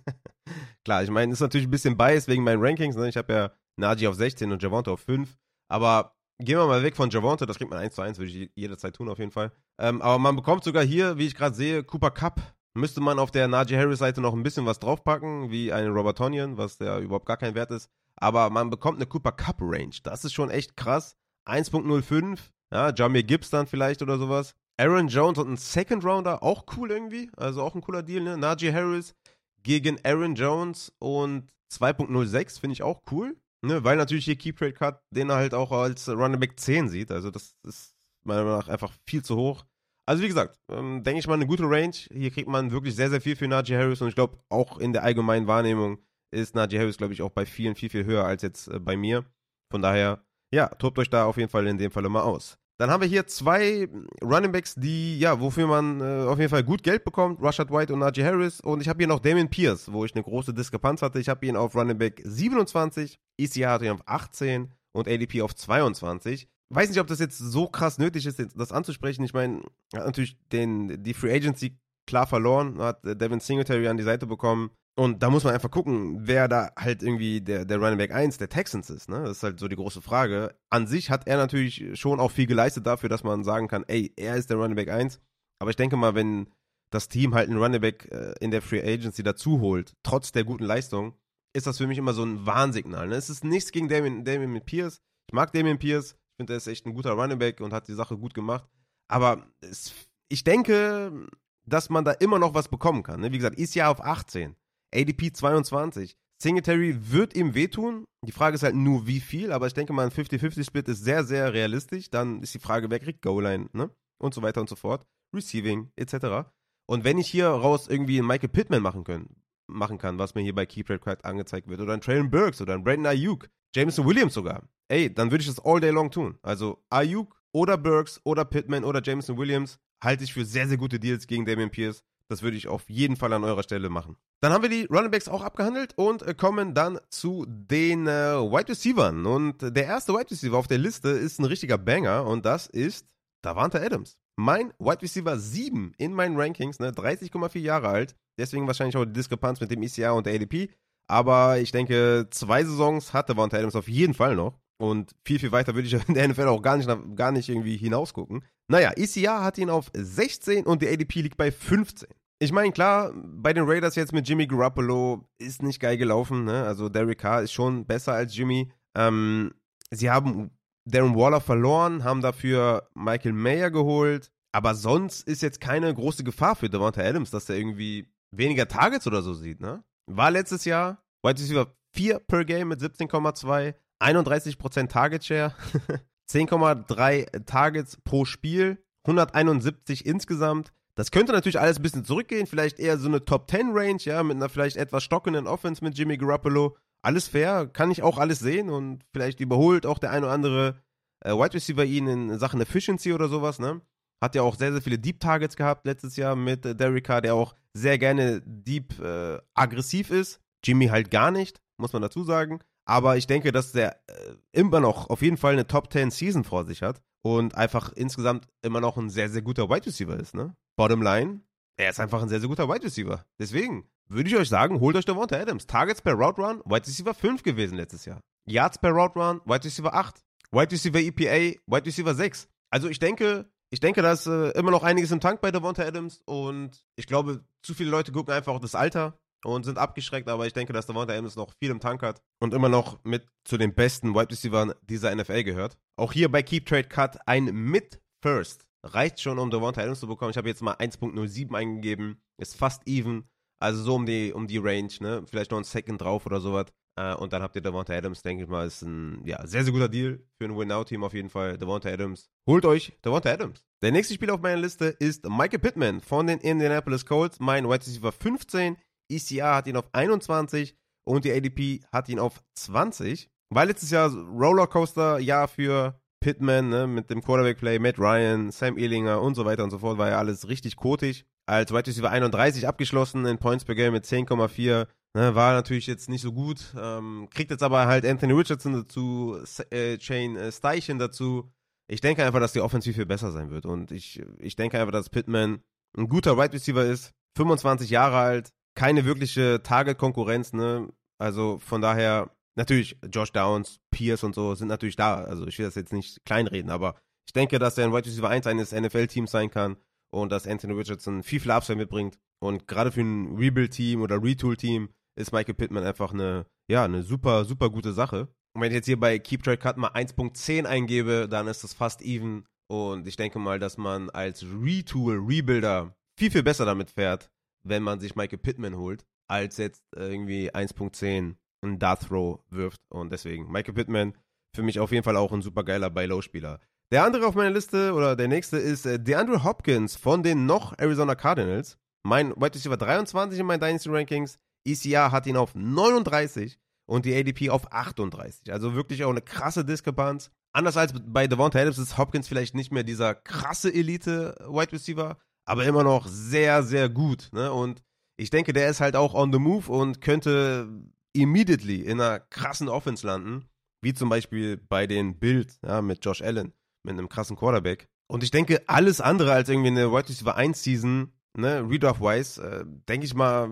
Klar, ich meine, ist natürlich ein bisschen biased wegen meinen Rankings. Ne? Ich habe ja Najee auf 16 und Javonte auf 5. Aber gehen wir mal weg von Javonte, das kriegt man 1 zu 1, würde ich jederzeit tun auf jeden Fall. Ähm, aber man bekommt sogar hier, wie ich gerade sehe, Cooper Cup. Müsste man auf der Najee Harris Seite noch ein bisschen was draufpacken, wie einen Robert Tonyan, was der überhaupt gar kein Wert ist. Aber man bekommt eine Cooper Cup Range. Das ist schon echt krass. 1.05, ja, Jamir Gibbs dann vielleicht oder sowas. Aaron Jones und ein Second Rounder, auch cool irgendwie. Also auch ein cooler Deal, ne? Najee Harris gegen Aaron Jones und 2.06 finde ich auch cool. Ne, weil natürlich hier Keep Trade Cut den er halt auch als Running Back 10 sieht. Also das ist meiner Meinung nach einfach viel zu hoch. Also wie gesagt, ähm, denke ich mal eine gute Range. Hier kriegt man wirklich sehr, sehr viel für Najee Harris und ich glaube auch in der allgemeinen Wahrnehmung ist Najee Harris, glaube ich, auch bei vielen viel, viel höher als jetzt äh, bei mir. Von daher, ja, tobt euch da auf jeden Fall in dem Fall mal aus. Dann haben wir hier zwei Running Backs, die, ja, wofür man äh, auf jeden Fall gut Geld bekommt. Rashad White und Najee Harris. Und ich habe hier noch Damien Pierce, wo ich eine große Diskrepanz hatte. Ich habe ihn auf Running Back 27, ECR hatte ihn auf 18 und ADP auf 22. Weiß nicht, ob das jetzt so krass nötig ist, das anzusprechen. Ich meine, er hat natürlich den, die Free Agency klar verloren, hat Devin Singletary an die Seite bekommen. Und da muss man einfach gucken, wer da halt irgendwie der, der Running Back 1 der Texans ist. Ne? Das ist halt so die große Frage. An sich hat er natürlich schon auch viel geleistet dafür, dass man sagen kann, ey, er ist der Running Back 1. Aber ich denke mal, wenn das Team halt einen Running Back äh, in der Free Agency dazu holt, trotz der guten Leistung, ist das für mich immer so ein Warnsignal. Ne? Es ist nichts gegen Damien, Damien Pierce. Ich mag Damien Pierce. Ich finde, er ist echt ein guter Running Back und hat die Sache gut gemacht. Aber es, ich denke, dass man da immer noch was bekommen kann. Ne? Wie gesagt, ist ja auf 18. ADP 22. Singletary wird ihm wehtun. Die Frage ist halt nur, wie viel, aber ich denke mal, ein 50-50-Split ist sehr, sehr realistisch. Dann ist die Frage, wer kriegt Goal-Line, ne? Und so weiter und so fort. Receiving, etc. Und wenn ich hier raus irgendwie einen Michael Pittman machen können, machen kann, was mir hier bei Keep Crack angezeigt wird, oder ein Traylon Burks oder ein Brandon Ayuk, Jameson Williams sogar, ey, dann würde ich das all day long tun. Also Ayuk oder Burks oder Pittman oder Jameson Williams halte ich für sehr, sehr gute Deals gegen Damian Pierce. Das würde ich auf jeden Fall an eurer Stelle machen. Dann haben wir die Running Backs auch abgehandelt und äh, kommen dann zu den äh, Wide Receivers. Und der erste Wide Receiver auf der Liste ist ein richtiger Banger und das ist Davante Adams. Mein Wide Receiver 7 in meinen Rankings, ne, 30,4 Jahre alt. Deswegen wahrscheinlich auch die Diskrepanz mit dem ECR und der ADP. Aber ich denke, zwei Saisons hat Davante Adams auf jeden Fall noch. Und viel, viel weiter würde ich in der NFL auch gar nicht, gar nicht irgendwie hinausgucken. Naja, ECR hat ihn auf 16 und die ADP liegt bei 15. ich meine, klar, bei den Raiders jetzt mit Jimmy Garoppolo ist nicht geil gelaufen. Ne? Also Derek Carr ist schon besser als Jimmy. Ähm, sie haben Darren Waller verloren, haben dafür Michael Mayer geholt. Aber sonst ist jetzt keine große Gefahr für Devonta Adams, dass er irgendwie weniger Targets oder so sieht. Ne? War letztes Jahr Wide Receiver 4 per Game mit 17,2, 31% Target Share, [laughs] 10,3 Targets pro Spiel, 171 insgesamt. Das könnte natürlich alles ein bisschen zurückgehen, vielleicht eher so eine Top 10 Range, ja, mit einer vielleicht etwas stockenden Offense mit Jimmy Garoppolo. Alles fair, kann ich auch alles sehen und vielleicht überholt auch der ein oder andere äh, Wide Receiver ihn in Sachen Efficiency oder sowas, ne? Hat ja auch sehr, sehr viele Deep Targets gehabt letztes Jahr mit äh, Derek Carr, der auch sehr gerne deep äh, aggressiv ist. Jimmy halt gar nicht, muss man dazu sagen. Aber ich denke, dass der äh, immer noch auf jeden Fall eine Top 10 Season vor sich hat und einfach insgesamt immer noch ein sehr, sehr guter Wide Receiver ist, ne? Bottom line, er ist einfach ein sehr, sehr guter Wide Receiver. Deswegen würde ich euch sagen, holt euch Devonta Adams. Targets per Route Run, Wide Receiver 5 gewesen letztes Jahr. Yards per Route Run, Wide Receiver 8. Wide Receiver EPA, Wide Receiver 6. Also ich denke, ich denke, da ist äh, immer noch einiges im Tank bei Devonta Adams und ich glaube, zu viele Leute gucken einfach auf das Alter und sind abgeschreckt, aber ich denke, dass Devonta Adams noch viel im Tank hat und immer noch mit zu den besten Wide Receivers dieser NFL gehört. Auch hier bei Keep Trade Cut ein Mid First. Reicht schon, um Devonta Adams zu bekommen. Ich habe jetzt mal 1.07 eingegeben. Ist fast even. Also so um die, um die Range, ne? Vielleicht noch ein Second drauf oder sowas. Äh, und dann habt ihr Devonta Adams, denke ich mal, ist ein ja, sehr, sehr guter Deal für ein Win-Now-Team auf jeden Fall. Devonta Adams. Holt euch Devonta Adams. Der nächste Spieler auf meiner Liste ist Michael Pittman von den Indianapolis Colts. Mein Wide Receiver 15. ECR hat ihn auf 21 und die ADP hat ihn auf 20. War letztes Jahr Rollercoaster-Jahr für Pittman, ne, mit dem Quarterback-Play, Matt Ryan, Sam Ehlinger und so weiter und so fort, war ja alles richtig kotig. Als Wide Receiver 31 abgeschlossen in Points per Game mit 10,4. Ne, war natürlich jetzt nicht so gut. Ähm, kriegt jetzt aber halt Anthony Richardson dazu, äh, Shane äh, Steichen dazu. Ich denke einfach, dass die Offense viel, viel besser sein wird. Und ich, ich denke einfach, dass Pittman ein guter Wide Receiver ist. 25 Jahre alt, keine wirkliche Target-Konkurrenz, ne? Also von daher, natürlich, Josh Downs, Pierce und so sind natürlich da. Also ich will das jetzt nicht kleinreden, aber ich denke, dass er ein Wide Receiver 1 eines NFL-Teams sein kann und dass Anthony Richardson viel, viel Upside mitbringt. Und gerade für ein Rebuild-Team oder Retool-Team ist Michael Pittman einfach eine, ja, eine super, super gute Sache. Und wenn ich jetzt hier bei Keep Trade Cut mal 1.10 eingebe, dann ist das fast even. Und ich denke mal, dass man als Retool, Rebuilder viel, viel besser damit fährt, wenn man sich Michael Pittman holt, als jetzt irgendwie 1.10 ein Dart Throw wirft. Und deswegen, Michael Pittman für mich auf jeden Fall auch ein super geiler Buy-Low-Spieler. Der andere auf meiner Liste oder der nächste ist äh, DeAndre Hopkins von den noch Arizona Cardinals. Mein Wide Receiver 23 in meinen Dynasty Rankings. ECR hat ihn auf 39 und die ADP auf 38. Also wirklich auch eine krasse Diskrepanz. Anders als bei Devonta Adams ist Hopkins vielleicht nicht mehr dieser krasse Elite Wide Receiver, aber immer noch sehr, sehr gut. Ne? Und ich denke, der ist halt auch on the move und könnte immediately in einer krassen Offense landen, wie zum Beispiel bei den Bills ja, mit Josh Allen, mit einem krassen Quarterback. Und ich denke, alles andere als irgendwie eine Wide Receiver 1 Season, ne, Redraft-wise, äh, denke ich mal,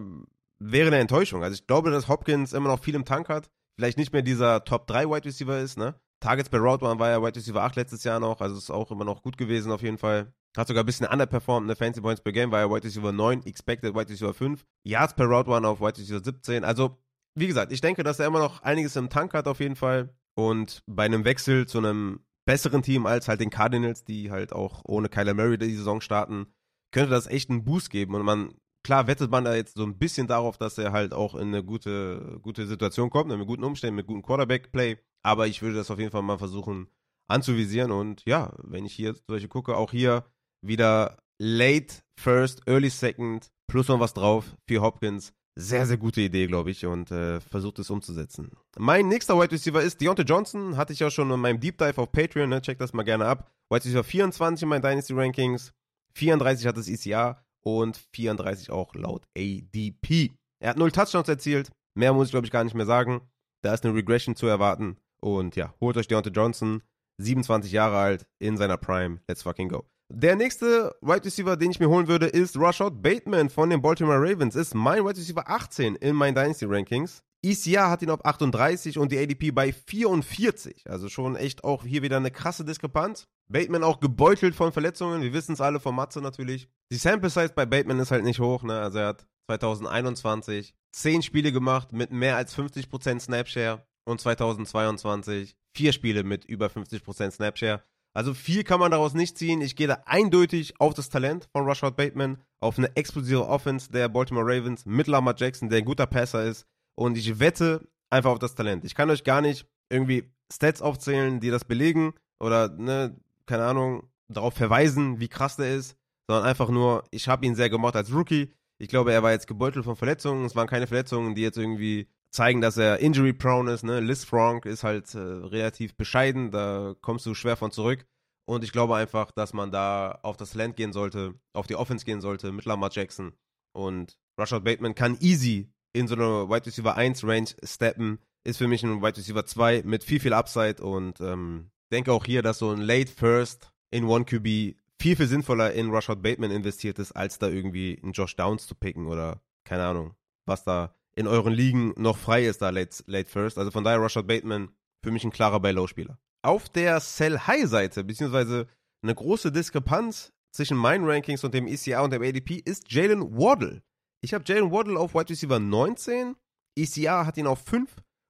wäre eine Enttäuschung. Also ich glaube, dass Hopkins immer noch viel im Tank hat. Vielleicht nicht mehr dieser Top 3 Wide Receiver ist, ne? Targets per Route war ja Wide Receiver 8 letztes Jahr noch, also ist auch immer noch gut gewesen auf jeden Fall. Hat sogar ein bisschen underperformed, ne? Fancy Points per Game war ja Wide Receiver 9, Expected Wide Receiver 5. Yards per Route One auf Wide Receiver 17. Also, wie gesagt, ich denke, dass er immer noch einiges im Tank hat auf jeden Fall. Und bei einem Wechsel zu einem besseren Team als halt den Cardinals, die halt auch ohne Kyler Murray die Saison starten, könnte das echt einen Boost geben. Und man, klar wettet man da jetzt so ein bisschen darauf, dass er halt auch in eine gute, gute Situation kommt, mit guten Umständen, mit gutem Quarterback-Play. Aber ich würde das auf jeden Fall mal versuchen anzuvisieren. Und ja, wenn ich hier solche gucke, auch hier wieder late first, early second, plus noch was drauf für Hopkins. Sehr, sehr gute Idee, glaube ich, und äh, versucht es umzusetzen. Mein nächster Wide Receiver ist Deontay Johnson. Hatte ich ja schon in meinem Deep Dive auf Patreon, ne? Checkt das mal gerne ab. Wide Receiver 24 in meinen Dynasty Rankings. 34 hat das ECA und 34 auch laut ADP. Er hat null Touchdowns erzielt. Mehr muss ich, glaube ich, gar nicht mehr sagen. Da ist eine Regression zu erwarten. Und ja, holt euch Deontay Johnson. 27 Jahre alt, in seiner Prime. Let's fucking go. Der nächste Wide Receiver, den ich mir holen würde, ist Rashad Bateman von den Baltimore Ravens. Ist mein Wide Receiver 18 in meinen Dynasty Rankings. ECR hat ihn auf 38 und die ADP bei 44. Also schon echt auch hier wieder eine krasse Diskrepanz. Bateman auch gebeutelt von Verletzungen. Wir wissen es alle von Matze natürlich. Die Sample Size bei Bateman ist halt nicht hoch. Ne? Also er hat 2021 10 Spiele gemacht mit mehr als 50% Snapshare und 2022 vier Spiele mit über 50% Snapshare. Also viel kann man daraus nicht ziehen. Ich gehe da eindeutig auf das Talent von Rashad Bateman, auf eine explosive Offense der Baltimore Ravens mit Lamar Jackson, der ein guter Passer ist. Und ich wette einfach auf das Talent. Ich kann euch gar nicht irgendwie Stats aufzählen, die das belegen oder, ne, keine Ahnung, darauf verweisen, wie krass der ist, sondern einfach nur, ich habe ihn sehr gemocht als Rookie. Ich glaube, er war jetzt gebeutelt von Verletzungen. Es waren keine Verletzungen, die jetzt irgendwie zeigen, dass er injury-prone ist. Ne? Liz Frank ist halt äh, relativ bescheiden, da kommst du schwer von zurück. Und ich glaube einfach, dass man da auf das Land gehen sollte, auf die Offense gehen sollte mit Lamar Jackson. Und Rashad Bateman kann easy in so eine Wide Receiver 1 Range steppen. Ist für mich ein Wide Receiver 2 mit viel, viel Upside und ähm, denke auch hier, dass so ein Late First in One QB viel, viel sinnvoller in Rashad Bateman investiert ist, als da irgendwie einen Josh Downs zu picken oder keine Ahnung, was da in euren Ligen noch frei ist da late, late First. Also von daher Rashad Bateman für mich ein klarer Buy-Low-Spieler. Auf der Sell-High-Seite, beziehungsweise eine große Diskrepanz zwischen meinen Rankings und dem ECR und dem ADP ist Jalen Waddle. Ich habe Jalen Waddle auf Wide Receiver 19, ECR hat ihn auf 5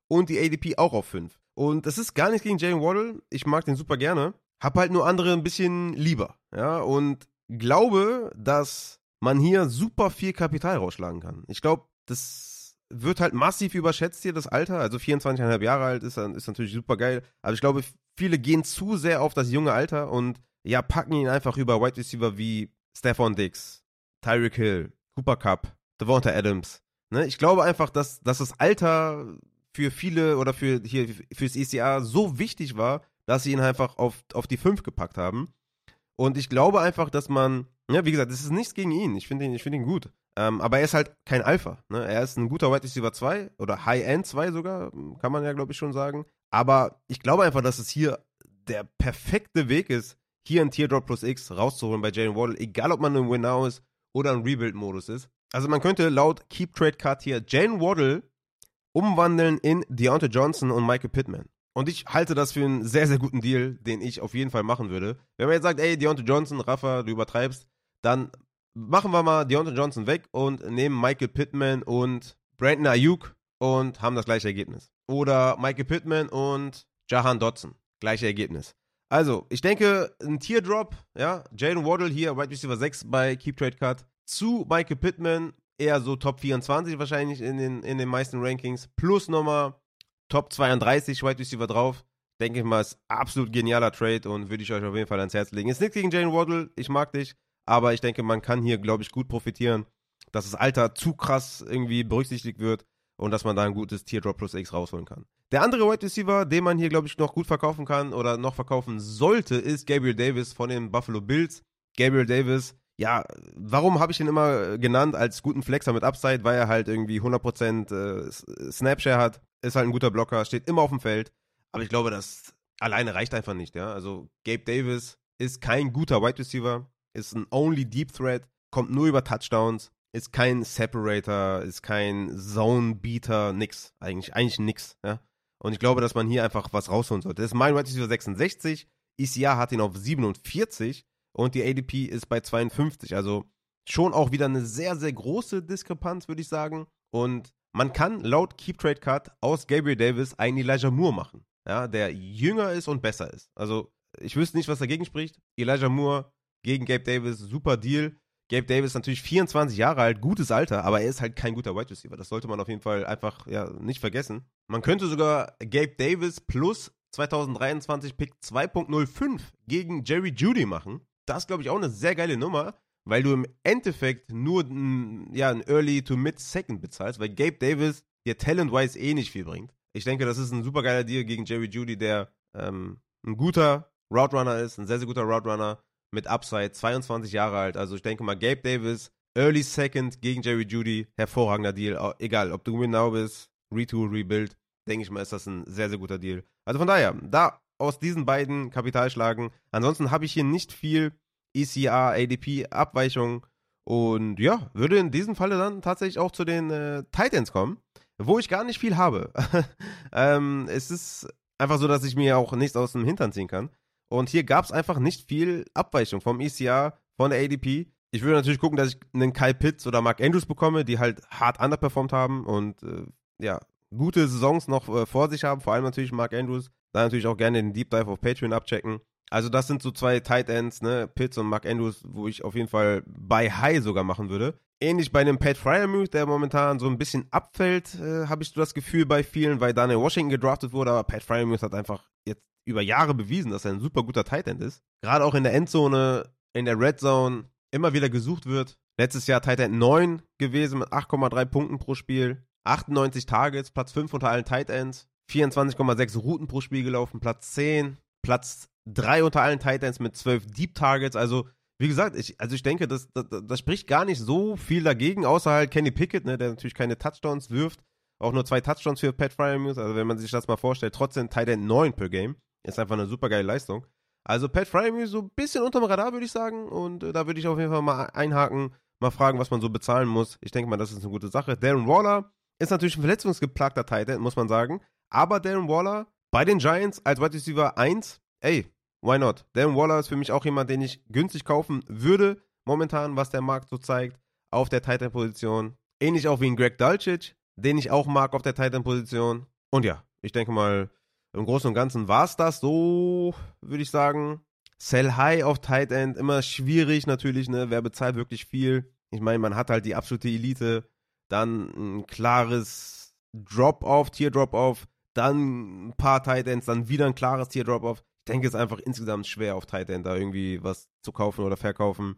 und die ADP auch auf 5. Und das ist gar nicht gegen Jalen Waddle, ich mag den super gerne, hab halt nur andere ein bisschen lieber, ja, und glaube, dass man hier super viel Kapital rausschlagen kann. Ich glaube, das wird halt massiv überschätzt hier, das Alter. Also 24,5 Jahre alt ist, ist natürlich super geil. Aber ich glaube, viele gehen zu sehr auf das junge Alter und ja, packen ihn einfach über Wide Receiver wie Stephon Dix, Tyreek Hill, Cooper Cup, Devonta Adams. Ne? Ich glaube einfach, dass, dass das Alter für viele oder für hier fürs ECA so wichtig war, dass sie ihn einfach auf, auf die 5 gepackt haben. Und ich glaube einfach, dass man, ja, wie gesagt, es ist nichts gegen ihn. Ich finde ihn, ich ihn gut. Ähm, aber er ist halt kein Alpha. Ne? Er ist ein guter Wide Receiver 2 oder High-End 2 sogar, kann man ja, glaube ich, schon sagen. Aber ich glaube einfach, dass es hier der perfekte Weg ist, hier ein Teardrop plus X rauszuholen bei Jalen Waddle, egal ob man im Win-Now ist oder im Rebuild-Modus ist. Also man könnte laut Keep Trade Card hier Jalen Waddle umwandeln in Deontay Johnson und Michael Pittman. Und ich halte das für einen sehr, sehr guten Deal, den ich auf jeden Fall machen würde. Wenn man jetzt sagt, ey, Deontay Johnson, Rafa, du übertreibst, dann machen wir mal Deontay Johnson weg und nehmen Michael Pittman und Brandon Ayuk und haben das gleiche Ergebnis. Oder Michael Pittman und Jahan Dodson. Gleiche Ergebnis. Also, ich denke, ein Teardrop, ja, Jalen Waddle hier, Wide Receiver 6 bei Keep Trade Cut, zu Michael Pittman, eher so Top 24 wahrscheinlich in den, in den meisten Rankings, plus nochmal Top 32 Wide Receiver drauf. Denke ich mal, ist absolut genialer Trade und würde ich euch auf jeden Fall ans Herz legen. Ist nichts gegen Jalen Waddle, ich mag dich, aber ich denke, man kann hier, glaube ich, gut profitieren, dass das Alter zu krass irgendwie berücksichtigt wird und dass man da ein gutes Teardrop plus X rausholen kann. Der andere Wide Receiver, den man hier, glaube ich, noch gut verkaufen kann oder noch verkaufen sollte, ist Gabriel Davis von den Buffalo Bills. Gabriel Davis, ja, warum habe ich ihn immer genannt als guten Flexer mit Upside? Weil er halt irgendwie 100% äh, Snapshare hat, ist halt ein guter Blocker, steht immer auf dem Feld. Aber ich glaube, das alleine reicht einfach nicht, ja. Also Gabe Davis ist kein guter Wide Receiver, ist ein Only Deep Threat, kommt nur über Touchdowns, ist kein Separator, ist kein Zone Beater, nix. Eigentlich, eigentlich nix, ja. Und ich glaube, dass man hier einfach was rausholen sollte. Das ist mein Wide Receiver 66. ECR hat ihn auf 47 und die ADP ist bei 52. Also schon auch wieder eine sehr, sehr große Diskrepanz, würde ich sagen. Und man kann laut Keep Trade Cut aus Gabriel Davis einen Elijah Moore machen, ja, der jünger ist und besser ist. Also ich wüsste nicht, was dagegen spricht. Elijah Moore gegen Gabe Davis, super Deal. Gabe Davis natürlich 24 Jahre alt, gutes Alter, aber er ist halt kein guter Wide Receiver. Das sollte man auf jeden Fall einfach ja, nicht vergessen. Man könnte sogar Gabe Davis plus 2023 Pick 2.05 gegen Jerry Judy machen. Das glaube ich auch eine sehr geile Nummer, weil du im Endeffekt nur ja, ein Early to Mid Second bezahlst, weil Gabe Davis dir talent-wise eh nicht viel bringt. Ich denke, das ist ein super geiler Deal gegen Jerry Judy, der ähm, ein guter Route Runner ist, ein sehr, sehr guter Route Runner mit Upside, 22 Jahre alt. Also ich denke mal, Gabe Davis, Early Second gegen Jerry Judy, hervorragender Deal. Egal, ob du Win bist, Retool, Rebuild, denke ich mal, ist das ein sehr, sehr guter Deal. Also von daher, da aus diesen beiden Kapitalschlagen. Ansonsten habe ich hier nicht viel ECR, ADP, Abweichung und ja, würde in diesem Falle dann tatsächlich auch zu den äh, Titans kommen. wo ich gar nicht viel habe. [laughs] ähm, es ist einfach so, dass ich mir auch nichts aus dem Hintern ziehen kann. Und hier gab es einfach nicht viel Abweichung vom ECR, von der ADP. Ich würde natürlich gucken, dass ich einen Kyle Pitts oder Mark Andrews bekomme, die halt hart underperformed haben und äh, ja, gute Saisons noch äh, vor sich haben, vor allem natürlich Mark Andrews. Da natürlich auch gerne den Deep Dive auf Patreon abchecken. Also das sind so zwei Tight Ends, ne, Pitts und Mark Andrews, wo ich auf jeden Fall bei High sogar machen würde. Ähnlich bei einem Pat Fryermuth, der momentan so ein bisschen abfällt, äh, habe ich so das Gefühl bei vielen, weil Daniel Washington gedraftet wurde, aber Pat Fryermuth hat einfach jetzt über Jahre bewiesen, dass er ein super guter Tight End ist. Gerade auch in der Endzone, in der Red Zone immer wieder gesucht wird. Letztes Jahr Tight End 9 gewesen mit 8,3 Punkten pro Spiel, 98 Targets, Platz 5 unter allen Tight Ends, 24,6 Routen pro Spiel gelaufen, Platz 10, Platz drei unter allen Titans mit zwölf Deep Targets. Also, wie gesagt, ich, also ich denke, das, das, das spricht gar nicht so viel dagegen, außer halt Kenny Pickett, ne, der natürlich keine Touchdowns wirft. Auch nur zwei Touchdowns für Pat Fryermuth. Also, wenn man sich das mal vorstellt, trotzdem Titan 9 per Game. Ist einfach eine super geile Leistung. Also, Pat Fryermuth so ein bisschen unterm Radar, würde ich sagen. Und äh, da würde ich auf jeden Fall mal einhaken, mal fragen, was man so bezahlen muss. Ich denke mal, das ist eine gute Sache. Darren Waller ist natürlich ein verletzungsgeplagter Titan, muss man sagen. Aber Darren Waller bei den Giants als Wide Receiver 1 ey, why not? Darren Waller ist für mich auch jemand, den ich günstig kaufen würde, momentan, was der Markt so zeigt, auf der Titan-Position. Ähnlich auch wie ein Greg Dulcich, den ich auch mag auf der Titan-Position. Und ja, ich denke mal, im Großen und Ganzen war es das. So würde ich sagen. Sell High auf Tight End, immer schwierig natürlich, ne? Wer bezahlt wirklich viel? Ich meine, man hat halt die absolute Elite, dann ein klares Drop-Off, Tier-Drop-Off, dann ein paar Tight Ends, dann wieder ein klares Tier-Drop-Off ich denke, es ist einfach insgesamt schwer auf Tight End da irgendwie was zu kaufen oder verkaufen.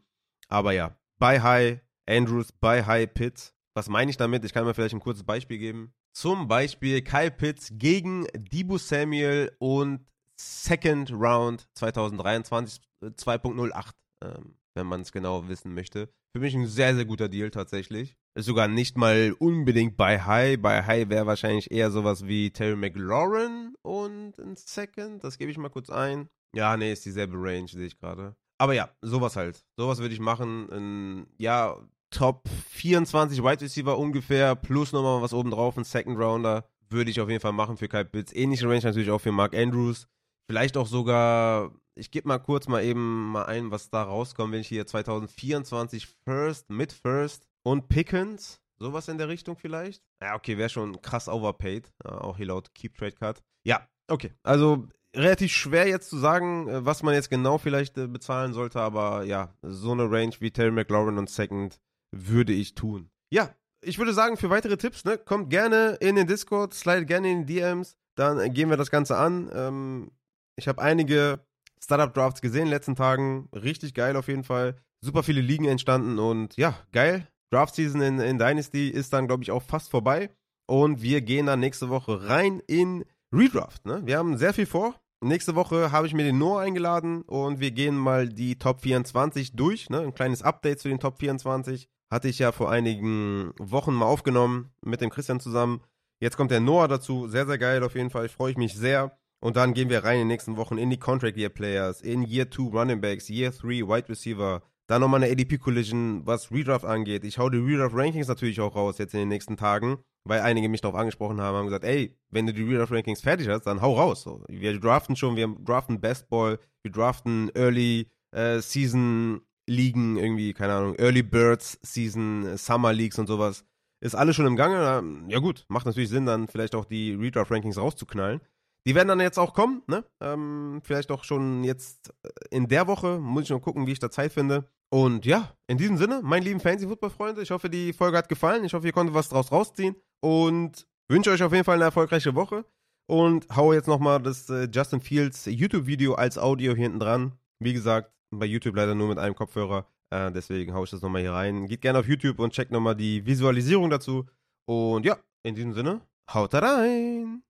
Aber ja, bei High Andrews, bei High Pitts. Was meine ich damit? Ich kann mir vielleicht ein kurzes Beispiel geben. Zum Beispiel Kyle Pitts gegen Debo Samuel und Second Round 2023 2.08, ähm, wenn man es genau wissen möchte. Für mich ein sehr, sehr guter Deal tatsächlich. Ist sogar nicht mal unbedingt bei High. Bei High wäre wahrscheinlich eher sowas wie Terry McLaurin und ein Second. Das gebe ich mal kurz ein. Ja, nee, ist dieselbe Range, sehe ich gerade. Aber ja, sowas halt. Sowas würde ich machen. Ja, Top 24 Wide Receiver ungefähr, plus nochmal was oben drauf, ein Second Rounder. Würde ich auf jeden Fall machen für Kyle Pitts. Ähnliche Range natürlich auch für Mark Andrews. Vielleicht auch sogar ich gebe mal kurz mal eben mal ein, was da rauskommt, wenn ich hier 2024 First, mit First und Pickens, sowas in der Richtung vielleicht. Ja, okay, wäre schon krass overpaid, auch hier laut Keep Trade Cut. Ja, okay, also relativ schwer jetzt zu sagen, äh, was man jetzt genau vielleicht äh, bezahlen sollte, aber ja, so eine Range wie Terry McLaurin und Second würde ich tun. Ja, ich würde sagen, für weitere Tipps, ne, kommt gerne in den Discord, slide gerne in die DMs, dann gehen wir das Ganze an. Ähm, ich habe einige Startup-Drafts gesehen in den letzten Tagen. Richtig geil auf jeden Fall. Super viele Ligen entstanden und ja, geil. Draft-Season in, in Dynasty ist dann, glaube ich, auch fast vorbei. Und wir gehen dann nächste Woche rein in Redraft. Ne? Wir haben sehr viel vor. Nächste Woche habe ich mir den Noah eingeladen und wir gehen mal die Top 24 durch. Ne? Ein kleines Update zu den Top 24. Hatte ich ja vor einigen Wochen mal aufgenommen mit dem Christian zusammen. Jetzt kommt der Noah dazu. Sehr, sehr geil auf jeden Fall. Ich freue mich sehr. Und dann gehen wir rein in den nächsten Wochen in die Contract Year Players, in Year 2 Running Backs, Year 3 Wide Receiver. Dann nochmal eine ADP Collision, was Redraft angeht. Ich hau die Redraft Rankings natürlich auch raus jetzt in den nächsten Tagen, weil einige mich darauf angesprochen haben, haben gesagt, ey, wenn du die Redraft Rankings fertig hast, dann hau raus. Wir draften schon, wir draften Best Ball, wir draften Early äh, Season Ligen, irgendwie, keine Ahnung, Early Birds Season, Summer Leagues und sowas. Ist alles schon im Gange. Ja gut, macht natürlich Sinn, dann vielleicht auch die Redraft Rankings rauszuknallen. Die werden dann jetzt auch kommen, ne? Ähm, vielleicht auch schon jetzt äh, in der Woche. Muss ich noch gucken, wie ich da Zeit finde. Und ja, in diesem Sinne, meine lieben Fantasy-Football-Freunde, ich hoffe, die Folge hat gefallen. Ich hoffe, ihr konntet was draus rausziehen. Und wünsche euch auf jeden Fall eine erfolgreiche Woche. Und haue jetzt nochmal das äh, Justin Fields YouTube-Video als Audio hier hinten dran. Wie gesagt, bei YouTube leider nur mit einem Kopfhörer. Äh, deswegen haue ich das nochmal hier rein. Geht gerne auf YouTube und checkt nochmal die Visualisierung dazu. Und ja, in diesem Sinne, haut rein!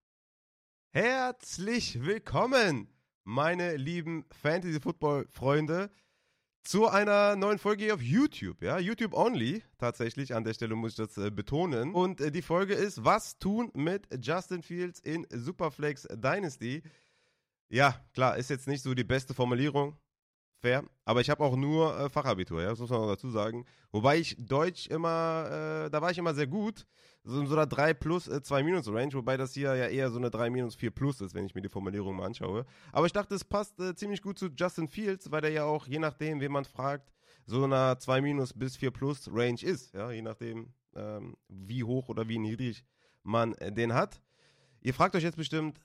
Herzlich willkommen, meine lieben Fantasy Football Freunde, zu einer neuen Folge auf YouTube. Ja, YouTube only, tatsächlich. An der Stelle muss ich das äh, betonen. Und äh, die Folge ist: Was tun mit Justin Fields in Superflex Dynasty? Ja, klar, ist jetzt nicht so die beste Formulierung. Fair. Aber ich habe auch nur äh, Fachabitur, ja, das muss man auch dazu sagen. Wobei ich Deutsch immer, äh, da war ich immer sehr gut. So in so einer 3 plus, äh, 2 minus Range, wobei das hier ja eher so eine 3 minus 4 plus ist, wenn ich mir die Formulierung mal anschaue. Aber ich dachte, es passt äh, ziemlich gut zu Justin Fields, weil der ja auch, je nachdem, wen man fragt, so einer 2 minus bis 4 plus Range ist, ja, je nachdem, ähm, wie hoch oder wie niedrig man äh, den hat. Ihr fragt euch jetzt bestimmt,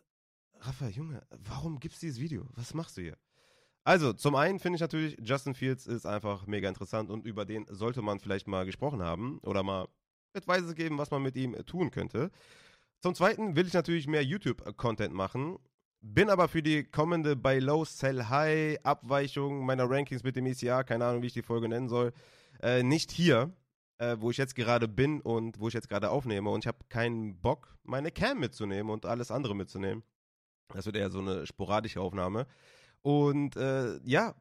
Rafa, Junge, warum gibt's dieses Video? Was machst du hier? Also, zum einen finde ich natürlich, Justin Fields ist einfach mega interessant und über den sollte man vielleicht mal gesprochen haben oder mal Advices geben, was man mit ihm tun könnte. Zum zweiten will ich natürlich mehr YouTube-Content machen, bin aber für die kommende Buy Low, Sell High Abweichung meiner Rankings mit dem ECA, keine Ahnung, wie ich die Folge nennen soll, äh, nicht hier, äh, wo ich jetzt gerade bin und wo ich jetzt gerade aufnehme und ich habe keinen Bock, meine Cam mitzunehmen und alles andere mitzunehmen. Das wird eher so eine sporadische Aufnahme. Und äh, ja,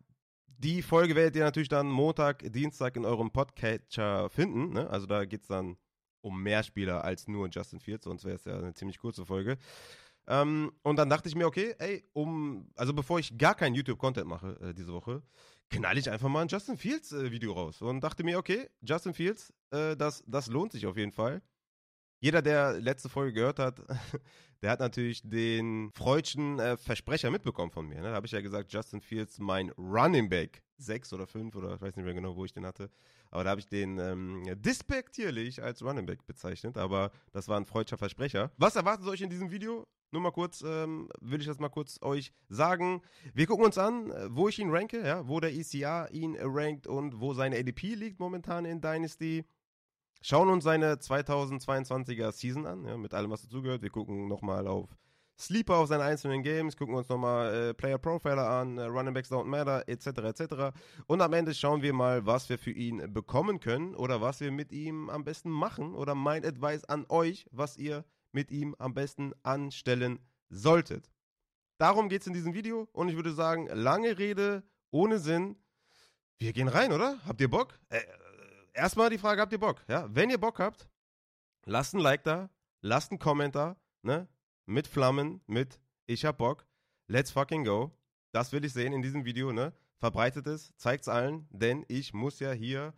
die Folge werdet ihr natürlich dann Montag, Dienstag in eurem Podcatcher finden. Ne? Also da geht es dann um mehr Spieler als nur Justin Fields, sonst wäre es ja eine ziemlich kurze Folge. Ähm, und dann dachte ich mir, okay, ey, um, also bevor ich gar keinen YouTube-Content mache äh, diese Woche, knall ich einfach mal ein Justin Fields-Video äh, raus. Und dachte mir, okay, Justin Fields, äh, das, das lohnt sich auf jeden Fall. Jeder, der letzte Folge gehört hat, [laughs] der hat natürlich den freudschen äh, Versprecher mitbekommen von mir. Ne? Da habe ich ja gesagt, Justin Fields, mein Running Back, sechs oder fünf oder ich weiß nicht mehr genau, wo ich den hatte. Aber da habe ich den ähm, dispektierlich als Running Back bezeichnet. Aber das war ein freudscher Versprecher. Was erwartet euch in diesem Video? Nur mal kurz, ähm, will ich das mal kurz euch sagen. Wir gucken uns an, äh, wo ich ihn ranke, ja, wo der ECA ihn rankt und wo seine ADP liegt momentan in Dynasty. Schauen uns seine 2022er Season an, ja, mit allem, was dazugehört. Wir gucken nochmal auf Sleeper, auf seine einzelnen Games, gucken uns nochmal äh, Player Profiler an, äh, Running Backs Don't Matter, etc., etc. Und am Ende schauen wir mal, was wir für ihn bekommen können oder was wir mit ihm am besten machen oder mein Advice an euch, was ihr mit ihm am besten anstellen solltet. Darum geht es in diesem Video und ich würde sagen, lange Rede ohne Sinn. Wir gehen rein, oder? Habt ihr Bock? Äh, erstmal die Frage, habt ihr Bock? Ja, wenn ihr Bock habt, lasst ein Like da, lasst einen Kommentar, ne? Mit Flammen, mit Ich hab Bock. Let's fucking go. Das will ich sehen in diesem Video, ne? Verbreitet es, zeigt es allen, denn ich muss ja hier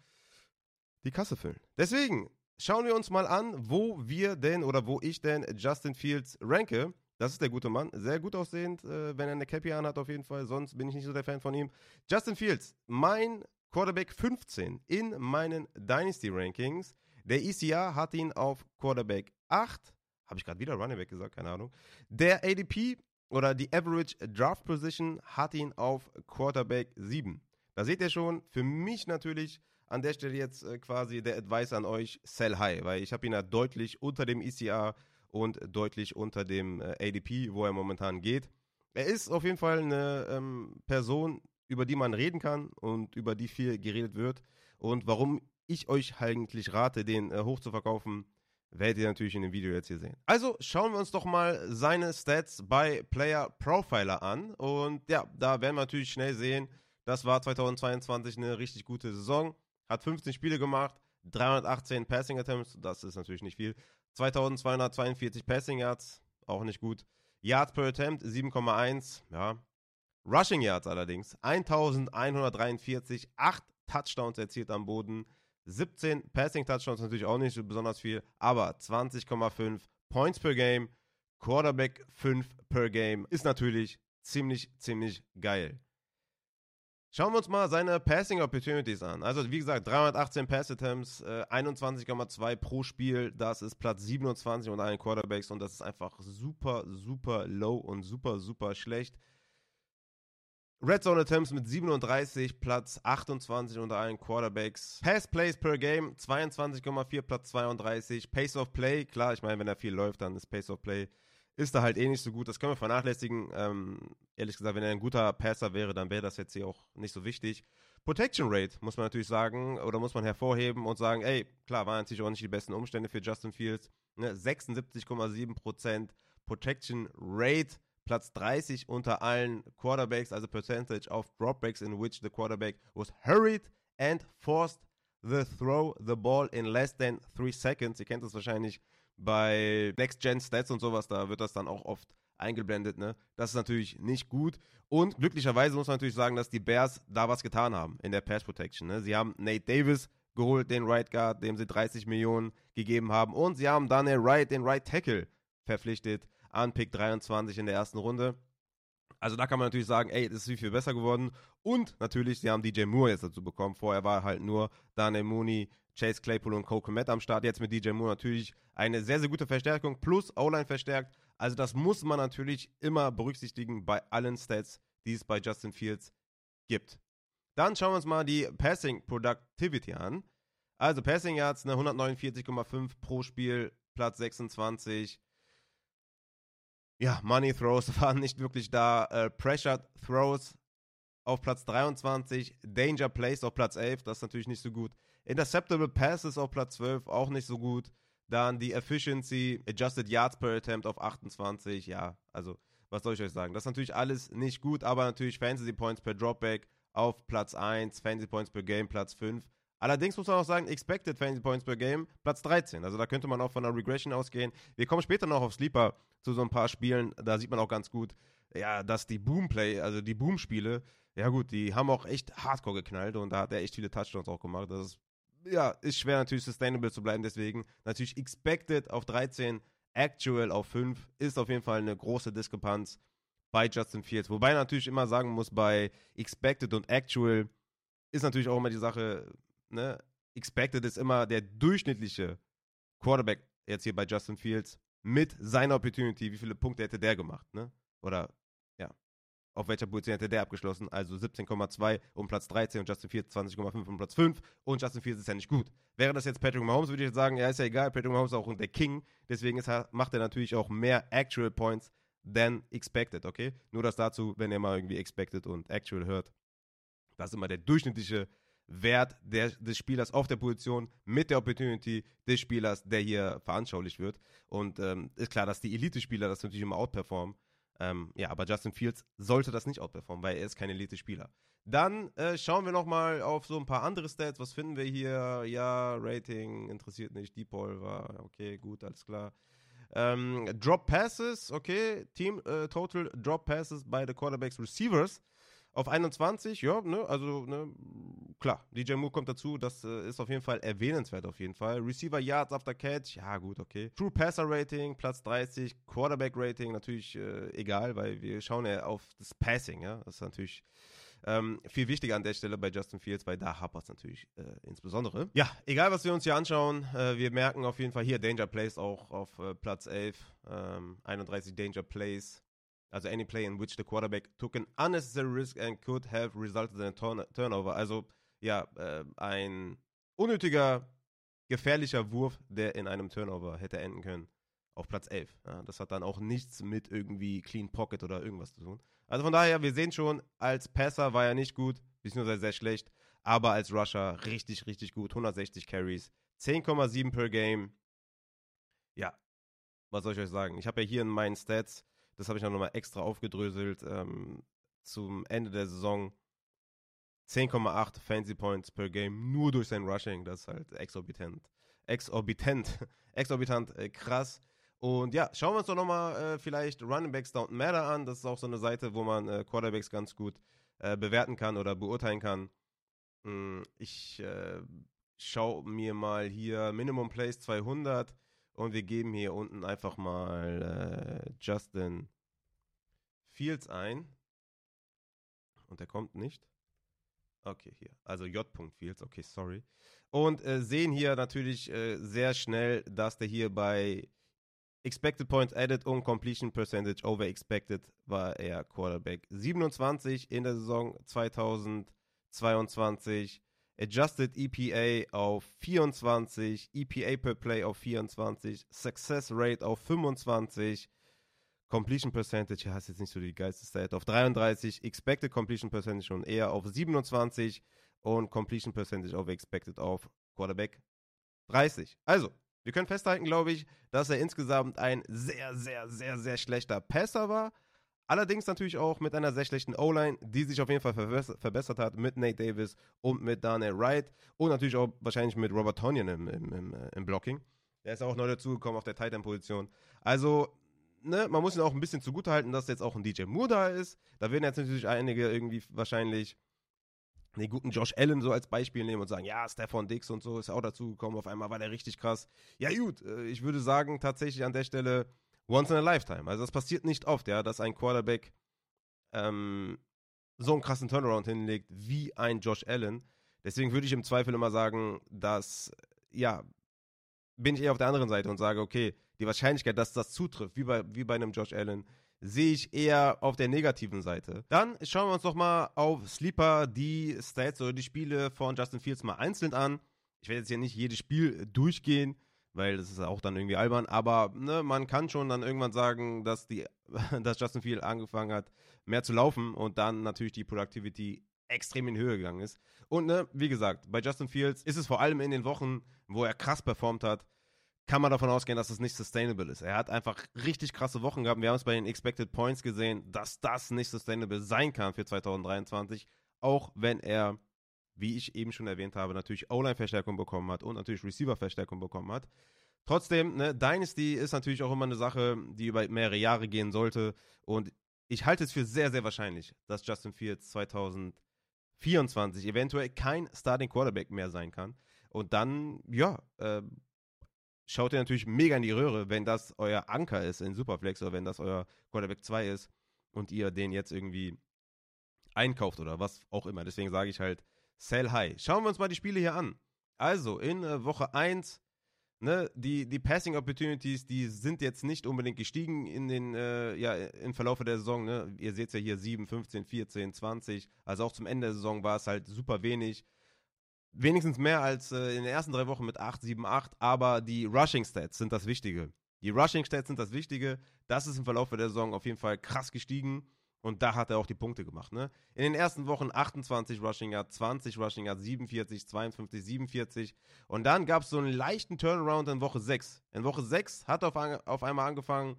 die Kasse füllen. Deswegen schauen wir uns mal an, wo wir denn oder wo ich denn Justin Fields ranke. Das ist der gute Mann. Sehr gut aussehend, äh, wenn er eine Cappy hat auf jeden Fall. Sonst bin ich nicht so der Fan von ihm. Justin Fields, mein Quarterback 15 in meinen Dynasty Rankings. Der ECR hat ihn auf Quarterback 8. Habe ich gerade wieder Running Back gesagt, keine Ahnung. Der ADP oder die Average Draft Position hat ihn auf Quarterback 7. Da seht ihr schon, für mich natürlich an der Stelle jetzt äh, quasi der Advice an euch, sell high, weil ich habe ihn ja deutlich unter dem ECR und deutlich unter dem äh, ADP, wo er momentan geht. Er ist auf jeden Fall eine ähm, Person, über die man reden kann und über die viel geredet wird. Und warum ich euch eigentlich rate, den äh, hoch zu verkaufen, werdet ihr natürlich in dem Video jetzt hier sehen. Also schauen wir uns doch mal seine Stats bei Player Profiler an. Und ja, da werden wir natürlich schnell sehen, das war 2022 eine richtig gute Saison. Hat 15 Spiele gemacht, 318 Passing Attempts, das ist natürlich nicht viel. 2242 Passing Yards, auch nicht gut. Yards per Attempt 7,1, ja, Rushing Yards allerdings 1143, 8 Touchdowns erzielt am Boden, 17 Passing Touchdowns natürlich auch nicht besonders viel, aber 20,5 Points per Game, Quarterback 5 per Game ist natürlich ziemlich, ziemlich geil. Schauen wir uns mal seine Passing Opportunities an. Also, wie gesagt, 318 Pass Attempts, äh, 21,2 pro Spiel. Das ist Platz 27 unter allen Quarterbacks und das ist einfach super, super low und super, super schlecht. Red Zone Attempts mit 37, Platz 28 unter allen Quarterbacks. Pass Plays per Game 22,4, Platz 32. Pace of Play, klar, ich meine, wenn er viel läuft, dann ist Pace of Play, ist da halt eh nicht so gut. Das können wir vernachlässigen. Ähm, ehrlich gesagt, wenn er ein guter Passer wäre, dann wäre das jetzt hier auch nicht so wichtig. Protection Rate muss man natürlich sagen, oder muss man hervorheben und sagen, ey, klar, waren natürlich auch nicht die besten Umstände für Justin Fields. Ne? 76,7% Protection Rate Platz 30 unter allen Quarterbacks, also Percentage of Dropbacks in which the quarterback was hurried and forced the throw the ball in less than 3 seconds. Ihr kennt das wahrscheinlich bei Next-Gen-Stats und sowas, da wird das dann auch oft eingeblendet, ne? Das ist natürlich nicht gut. Und glücklicherweise muss man natürlich sagen, dass die Bears da was getan haben in der Pass Protection. Ne? Sie haben Nate Davis geholt, den Right Guard, dem sie 30 Millionen gegeben haben. Und sie haben Daniel Wright, den Right Tackle, verpflichtet an Pick 23 in der ersten Runde. Also da kann man natürlich sagen, ey, das ist viel, viel besser geworden. Und natürlich, sie haben DJ Moore jetzt dazu bekommen. Vorher war halt nur Daniel Mooney, Chase Claypool und Cole Komet am Start. Jetzt mit DJ Moore natürlich eine sehr, sehr gute Verstärkung plus O-Line verstärkt. Also das muss man natürlich immer berücksichtigen bei allen Stats, die es bei Justin Fields gibt. Dann schauen wir uns mal die Passing Productivity an. Also Passing Yards eine 149,5 pro Spiel, Platz 26. Ja, Money Throws [laughs] waren nicht wirklich da. Äh, Pressured Throws auf Platz 23. Danger Plays auf Platz 11, das ist natürlich nicht so gut. Interceptable Passes auf Platz 12, auch nicht so gut. Dann die Efficiency, Adjusted Yards per Attempt auf 28. Ja, also, was soll ich euch sagen? Das ist natürlich alles nicht gut, aber natürlich Fantasy Points per Dropback auf Platz 1, Fantasy Points per Game Platz 5. Allerdings muss man auch sagen, Expected Fantasy Points per Game Platz 13. Also da könnte man auch von einer Regression ausgehen. Wir kommen später noch auf Sleeper zu so ein paar Spielen. Da sieht man auch ganz gut, ja, dass die Boom-Play, also die Boom-Spiele, ja gut, die haben auch echt hardcore geknallt und da hat er echt viele Touchdowns auch gemacht. Das ist, ja, ist schwer natürlich sustainable zu bleiben. Deswegen natürlich Expected auf 13, Actual auf 5 ist auf jeden Fall eine große Diskrepanz bei Justin Fields. Wobei natürlich immer sagen muss, bei Expected und Actual ist natürlich auch immer die Sache, ne? Expected ist immer der durchschnittliche Quarterback jetzt hier bei Justin Fields mit seiner Opportunity. Wie viele Punkte hätte der gemacht, ne? Oder, ja. Auf welcher Position hätte der abgeschlossen? Also 17,2 um Platz 13 und Justin Fields 20,5 um Platz 5 und Justin Fields ist ja nicht gut. Wäre das jetzt Patrick Mahomes, würde ich jetzt sagen, ja, ist ja egal, Patrick Mahomes ist auch der King, deswegen ist macht er natürlich auch mehr Actual Points than expected, okay? Nur das dazu, wenn ihr mal irgendwie expected und actual hört. Das ist immer der durchschnittliche Wert der, des Spielers auf der Position mit der Opportunity des Spielers, der hier veranschaulicht wird. Und ähm, ist klar, dass die Elite-Spieler das natürlich immer outperformen. Ähm, ja, aber Justin Fields sollte das nicht outperformen, weil er ist kein Elite-Spieler. Dann äh, schauen wir nochmal auf so ein paar andere Stats. Was finden wir hier? Ja, Rating interessiert nicht. Deep Ball war okay, gut, alles klar. Ähm, Drop Passes, okay. Team äh, Total Drop Passes bei the Quarterbacks Receivers auf 21, ja, ne, also, ne, klar, DJ Moore kommt dazu, das äh, ist auf jeden Fall erwähnenswert auf jeden Fall. Receiver Yards after Catch, ja, gut, okay. True Passer Rating, Platz 30, Quarterback Rating, natürlich äh, egal, weil wir schauen ja auf das Passing, ja, das ist natürlich ähm, viel wichtiger an der Stelle bei Justin Fields, weil da hapert es natürlich äh, insbesondere. Ja, egal was wir uns hier anschauen, äh, wir merken auf jeden Fall hier Danger Plays auch auf äh, Platz 11, ähm, 31 Danger Plays. Also any play in which the quarterback took an unnecessary risk and could have resulted in a turn turnover. Also ja, äh, ein unnötiger, gefährlicher Wurf, der in einem Turnover hätte enden können auf Platz 11. Ja, das hat dann auch nichts mit irgendwie Clean Pocket oder irgendwas zu tun. Also von daher, wir sehen schon, als Passer war er nicht gut, beziehungsweise sehr schlecht, aber als Rusher richtig, richtig gut. 160 Carries, 10,7 per Game. Ja, was soll ich euch sagen? Ich habe ja hier in meinen Stats, das habe ich noch mal extra aufgedröselt, ähm, zum Ende der Saison 10,8 Fancy Points per Game nur durch sein Rushing. Das ist halt exorbitant. Exorbitant. [laughs] Exorbitant äh, krass. Und ja, schauen wir uns doch nochmal äh, vielleicht Running Backs Don't Matter an. Das ist auch so eine Seite, wo man äh, Quarterbacks ganz gut äh, bewerten kann oder beurteilen kann. Hm, ich äh, schaue mir mal hier Minimum Plays 200 und wir geben hier unten einfach mal äh, Justin Fields ein. Und der kommt nicht. Okay, hier. Also J. Fields, okay, sorry. Und äh, sehen hier natürlich äh, sehr schnell, dass der hier bei Expected Points Added und Completion Percentage over Expected war er Quarterback 27 in der Saison 2022. Adjusted EPA auf 24, EPA per Play auf 24, Success Rate auf 25, Completion Percentage, ja, ist jetzt nicht so die geilste Stat, auf 33, Expected Completion Percentage schon eher auf 27 und Completion Percentage over Expected auf Quarterback 30. Also, wir können festhalten, glaube ich, dass er insgesamt ein sehr, sehr, sehr, sehr schlechter Passer war. Allerdings natürlich auch mit einer sehr schlechten O-Line, die sich auf jeden Fall verbessert hat mit Nate Davis und mit Daniel Wright und natürlich auch wahrscheinlich mit Robert Tonyan im, im, im, äh, im Blocking. Der ist auch neu dazugekommen auf der Titan-Position. Also, ne, man muss ihn auch ein bisschen zugutehalten, dass jetzt auch ein DJ Moore da ist. Da werden jetzt natürlich einige irgendwie wahrscheinlich den guten Josh Allen so als Beispiel nehmen und sagen, ja, Stefan Dix und so ist auch dazugekommen. Auf einmal war der richtig krass. Ja, gut, äh, ich würde sagen, tatsächlich an der Stelle once in a lifetime. Also, das passiert nicht oft, ja, dass ein Quarterback ähm, so einen krassen Turnaround hinlegt wie ein Josh Allen. Deswegen würde ich im Zweifel immer sagen, dass, ja, bin ich eher auf der anderen Seite und sage, okay, die Wahrscheinlichkeit, dass das zutrifft, wie bei, wie bei einem Josh Allen, sehe ich eher auf der negativen Seite. Dann schauen wir uns doch mal auf Sleeper die Stats oder die Spiele von Justin Fields mal einzeln an. Ich werde jetzt hier nicht jedes Spiel durchgehen, weil das ist auch dann irgendwie albern, aber ne, man kann schon dann irgendwann sagen, dass, die, [laughs] dass Justin Fields angefangen hat, mehr zu laufen und dann natürlich die Productivity extrem in Höhe gegangen ist. Und ne, wie gesagt, bei Justin Fields ist es vor allem in den Wochen, wo er krass performt hat, kann man davon ausgehen, dass es nicht sustainable ist. Er hat einfach richtig krasse Wochen gehabt. Wir haben es bei den Expected Points gesehen, dass das nicht sustainable sein kann für 2023, auch wenn er, wie ich eben schon erwähnt habe, natürlich O-Line-Verstärkung bekommen hat und natürlich Receiver-Verstärkung bekommen hat. Trotzdem, ne, Dynasty ist natürlich auch immer eine Sache, die über mehrere Jahre gehen sollte. Und ich halte es für sehr, sehr wahrscheinlich, dass Justin Fields 2024 eventuell kein Starting Quarterback mehr sein kann. Und dann, ja, äh, schaut ihr natürlich mega in die Röhre, wenn das euer Anker ist in Superflex oder wenn das euer Quarterback 2 ist und ihr den jetzt irgendwie einkauft oder was auch immer. Deswegen sage ich halt, sell high. Schauen wir uns mal die Spiele hier an. Also, in äh, Woche 1, ne, die, die Passing Opportunities, die sind jetzt nicht unbedingt gestiegen in den, äh, ja, im Verlauf der Saison, ne. Ihr seht ja hier 7, 15, 14, 20. Also auch zum Ende der Saison war es halt super wenig wenigstens mehr als äh, in den ersten drei Wochen mit 8, 7, 8, aber die Rushing Stats sind das Wichtige. Die Rushing Stats sind das Wichtige. Das ist im Verlauf der Saison auf jeden Fall krass gestiegen. Und da hat er auch die Punkte gemacht. Ne? In den ersten Wochen 28 Rushing Yard, 20 Rushing Yard, 47, 52, 47. Und dann gab es so einen leichten Turnaround in Woche 6. In Woche 6 hat er auf, auf einmal angefangen,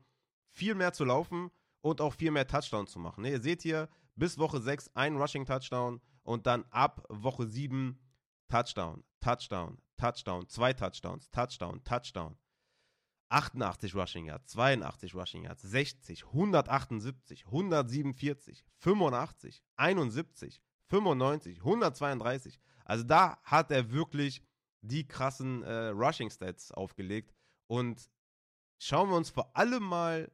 viel mehr zu laufen und auch viel mehr Touchdowns zu machen. Ne? Ihr seht hier, bis Woche 6 ein Rushing Touchdown und dann ab Woche 7 Touchdown, Touchdown, Touchdown, zwei Touchdowns, Touchdown, Touchdown. 88 Rushing Yards, 82 Rushing Yards, 60, 178, 147, 85, 71, 95, 132. Also da hat er wirklich die krassen äh, Rushing Stats aufgelegt. Und schauen wir uns vor allem mal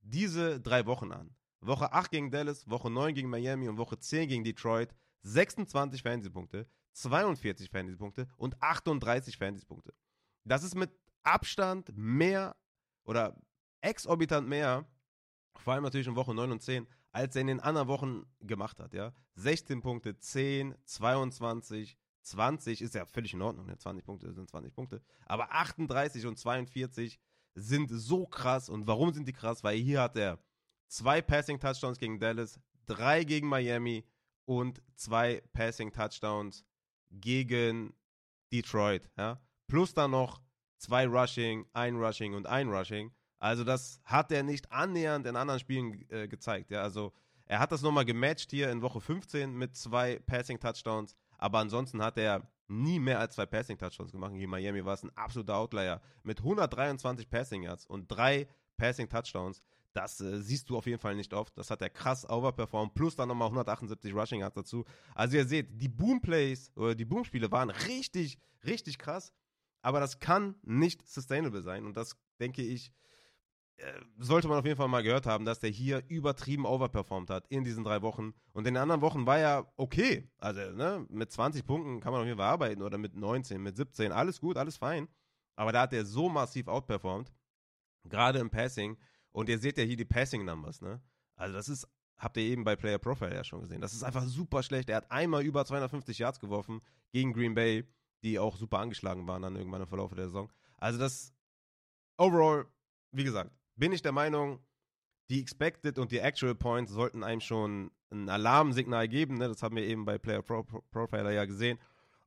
diese drei Wochen an. Woche 8 gegen Dallas, Woche 9 gegen Miami und Woche 10 gegen Detroit. 26 Fantasy-Punkte, 42 Fantasy-Punkte und 38 Fantasy-Punkte. Das ist mit Abstand mehr oder exorbitant mehr, vor allem natürlich in Woche 9 und 10, als er in den anderen Wochen gemacht hat. Ja? 16 Punkte, 10, 22, 20 ist ja völlig in Ordnung. Ne? 20 Punkte sind 20 Punkte. Aber 38 und 42 sind so krass. Und warum sind die krass? Weil hier hat er zwei Passing-Touchdowns gegen Dallas, drei gegen Miami und zwei Passing-Touchdowns gegen Detroit, ja. Plus dann noch zwei Rushing, ein Rushing und ein Rushing. Also das hat er nicht annähernd in anderen Spielen äh, gezeigt, ja. Also er hat das nochmal gematcht hier in Woche 15 mit zwei Passing-Touchdowns, aber ansonsten hat er nie mehr als zwei Passing-Touchdowns gemacht. Gegen Miami war es ein absoluter Outlier mit 123 Passing-Yards und drei Passing-Touchdowns. Das äh, siehst du auf jeden Fall nicht oft. Das hat er krass overperformed. Plus dann nochmal 178 Rushing Yards dazu. Also ihr seht, die Boom-Plays oder die Boom-Spiele waren richtig, richtig krass. Aber das kann nicht sustainable sein. Und das, denke ich, äh, sollte man auf jeden Fall mal gehört haben, dass der hier übertrieben overperformed hat in diesen drei Wochen. Und in den anderen Wochen war er okay. Also ne, mit 20 Punkten kann man auf jeden Fall arbeiten oder mit 19, mit 17. Alles gut, alles fein. Aber da hat er so massiv outperformed. Gerade im Passing und ihr seht ja hier die Passing Numbers, ne? Also das ist, habt ihr eben bei Player Profile ja schon gesehen. Das ist einfach super schlecht. Er hat einmal über 250 Yards geworfen gegen Green Bay, die auch super angeschlagen waren dann irgendwann im Verlauf der Saison. Also das overall, wie gesagt, bin ich der Meinung, die Expected und die Actual Points sollten einem schon ein Alarmsignal geben. Ne? Das haben wir eben bei Player Pro Profiler ja gesehen.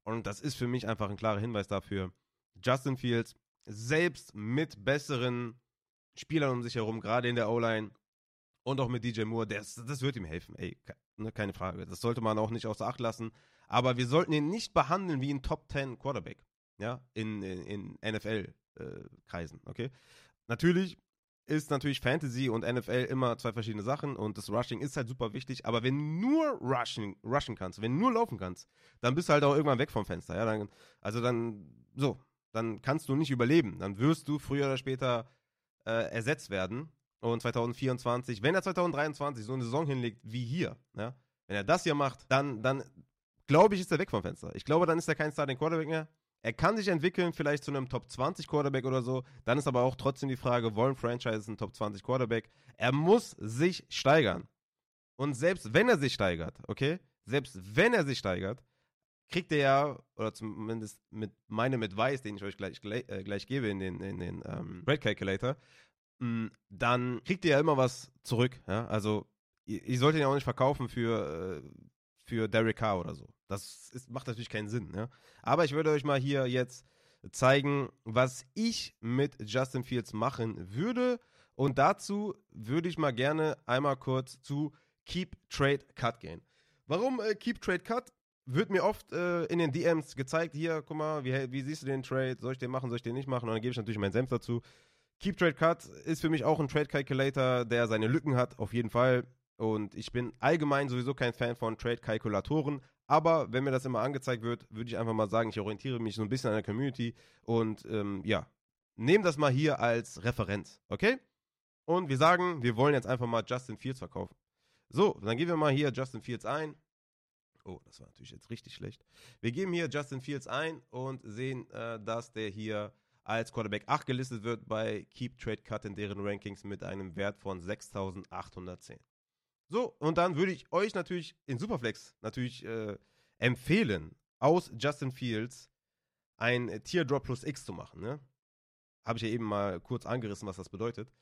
Und das ist für mich einfach ein klarer Hinweis dafür. Justin Fields, selbst mit besseren Spielern um sich herum, gerade in der O-Line und auch mit DJ Moore, das, das wird ihm helfen, ey, ne, keine Frage. Das sollte man auch nicht außer Acht lassen. Aber wir sollten ihn nicht behandeln wie ein Top 10 Quarterback. ja, in, in, in NFL-Kreisen, äh, okay? Natürlich ist natürlich Fantasy und NFL immer zwei verschiedene Sachen und das Rushing ist halt super wichtig, aber wenn du nur Rushing, rushen kannst, wenn du nur laufen kannst, dann bist du halt auch irgendwann weg vom Fenster, ja, dann, also dann, so, dann kannst du nicht überleben, dann wirst du früher oder später äh, ersetzt werden und 2024, wenn er 2023 so eine Saison hinlegt wie hier, ja, wenn er das hier macht, dann, dann glaube ich, ist er weg vom Fenster. Ich glaube, dann ist er kein Starting Quarterback mehr. Er kann sich entwickeln, vielleicht zu einem Top 20 Quarterback oder so. Dann ist aber auch trotzdem die Frage, wollen Franchises einen Top 20 Quarterback? Er muss sich steigern. Und selbst wenn er sich steigert, okay? Selbst wenn er sich steigert, kriegt er ja, oder zumindest mit meinem Advice, den ich euch gleich, gleich, äh, gleich gebe in den, in den ähm, Red Calculator, mh, mm, dann kriegt ihr ja immer was zurück. Ja? Also, ich, ich sollte ihn auch nicht verkaufen für, äh, für Derek Carr oder so. Das ist, macht natürlich keinen Sinn. Ja? Aber ich würde euch mal hier jetzt zeigen, was ich mit Justin Fields machen würde. Und dazu würde ich mal gerne einmal kurz zu Keep Trade Cut gehen. Warum äh, Keep Trade Cut? Wird mir oft äh, in den DMs gezeigt, hier, guck mal, wie, wie siehst du den Trade? Soll ich den machen, soll ich den nicht machen? Und dann gebe ich natürlich meinen Senf dazu. Keep Trade Cut ist für mich auch ein Trade Calculator, der seine Lücken hat, auf jeden Fall. Und ich bin allgemein sowieso kein Fan von Trade-Kalkulatoren. Aber wenn mir das immer angezeigt wird, würde ich einfach mal sagen, ich orientiere mich so ein bisschen an der Community und ähm, ja, nehme das mal hier als Referenz, okay? Und wir sagen, wir wollen jetzt einfach mal Justin Fields verkaufen. So, dann geben wir mal hier Justin Fields ein. Oh, das war natürlich jetzt richtig schlecht. Wir geben hier Justin Fields ein und sehen, äh, dass der hier als Quarterback 8 gelistet wird bei Keep Trade Cut in deren Rankings mit einem Wert von 6810. So, und dann würde ich euch natürlich in Superflex natürlich äh, empfehlen, aus Justin Fields ein Teardrop plus X zu machen. Ne? Habe ich ja eben mal kurz angerissen, was das bedeutet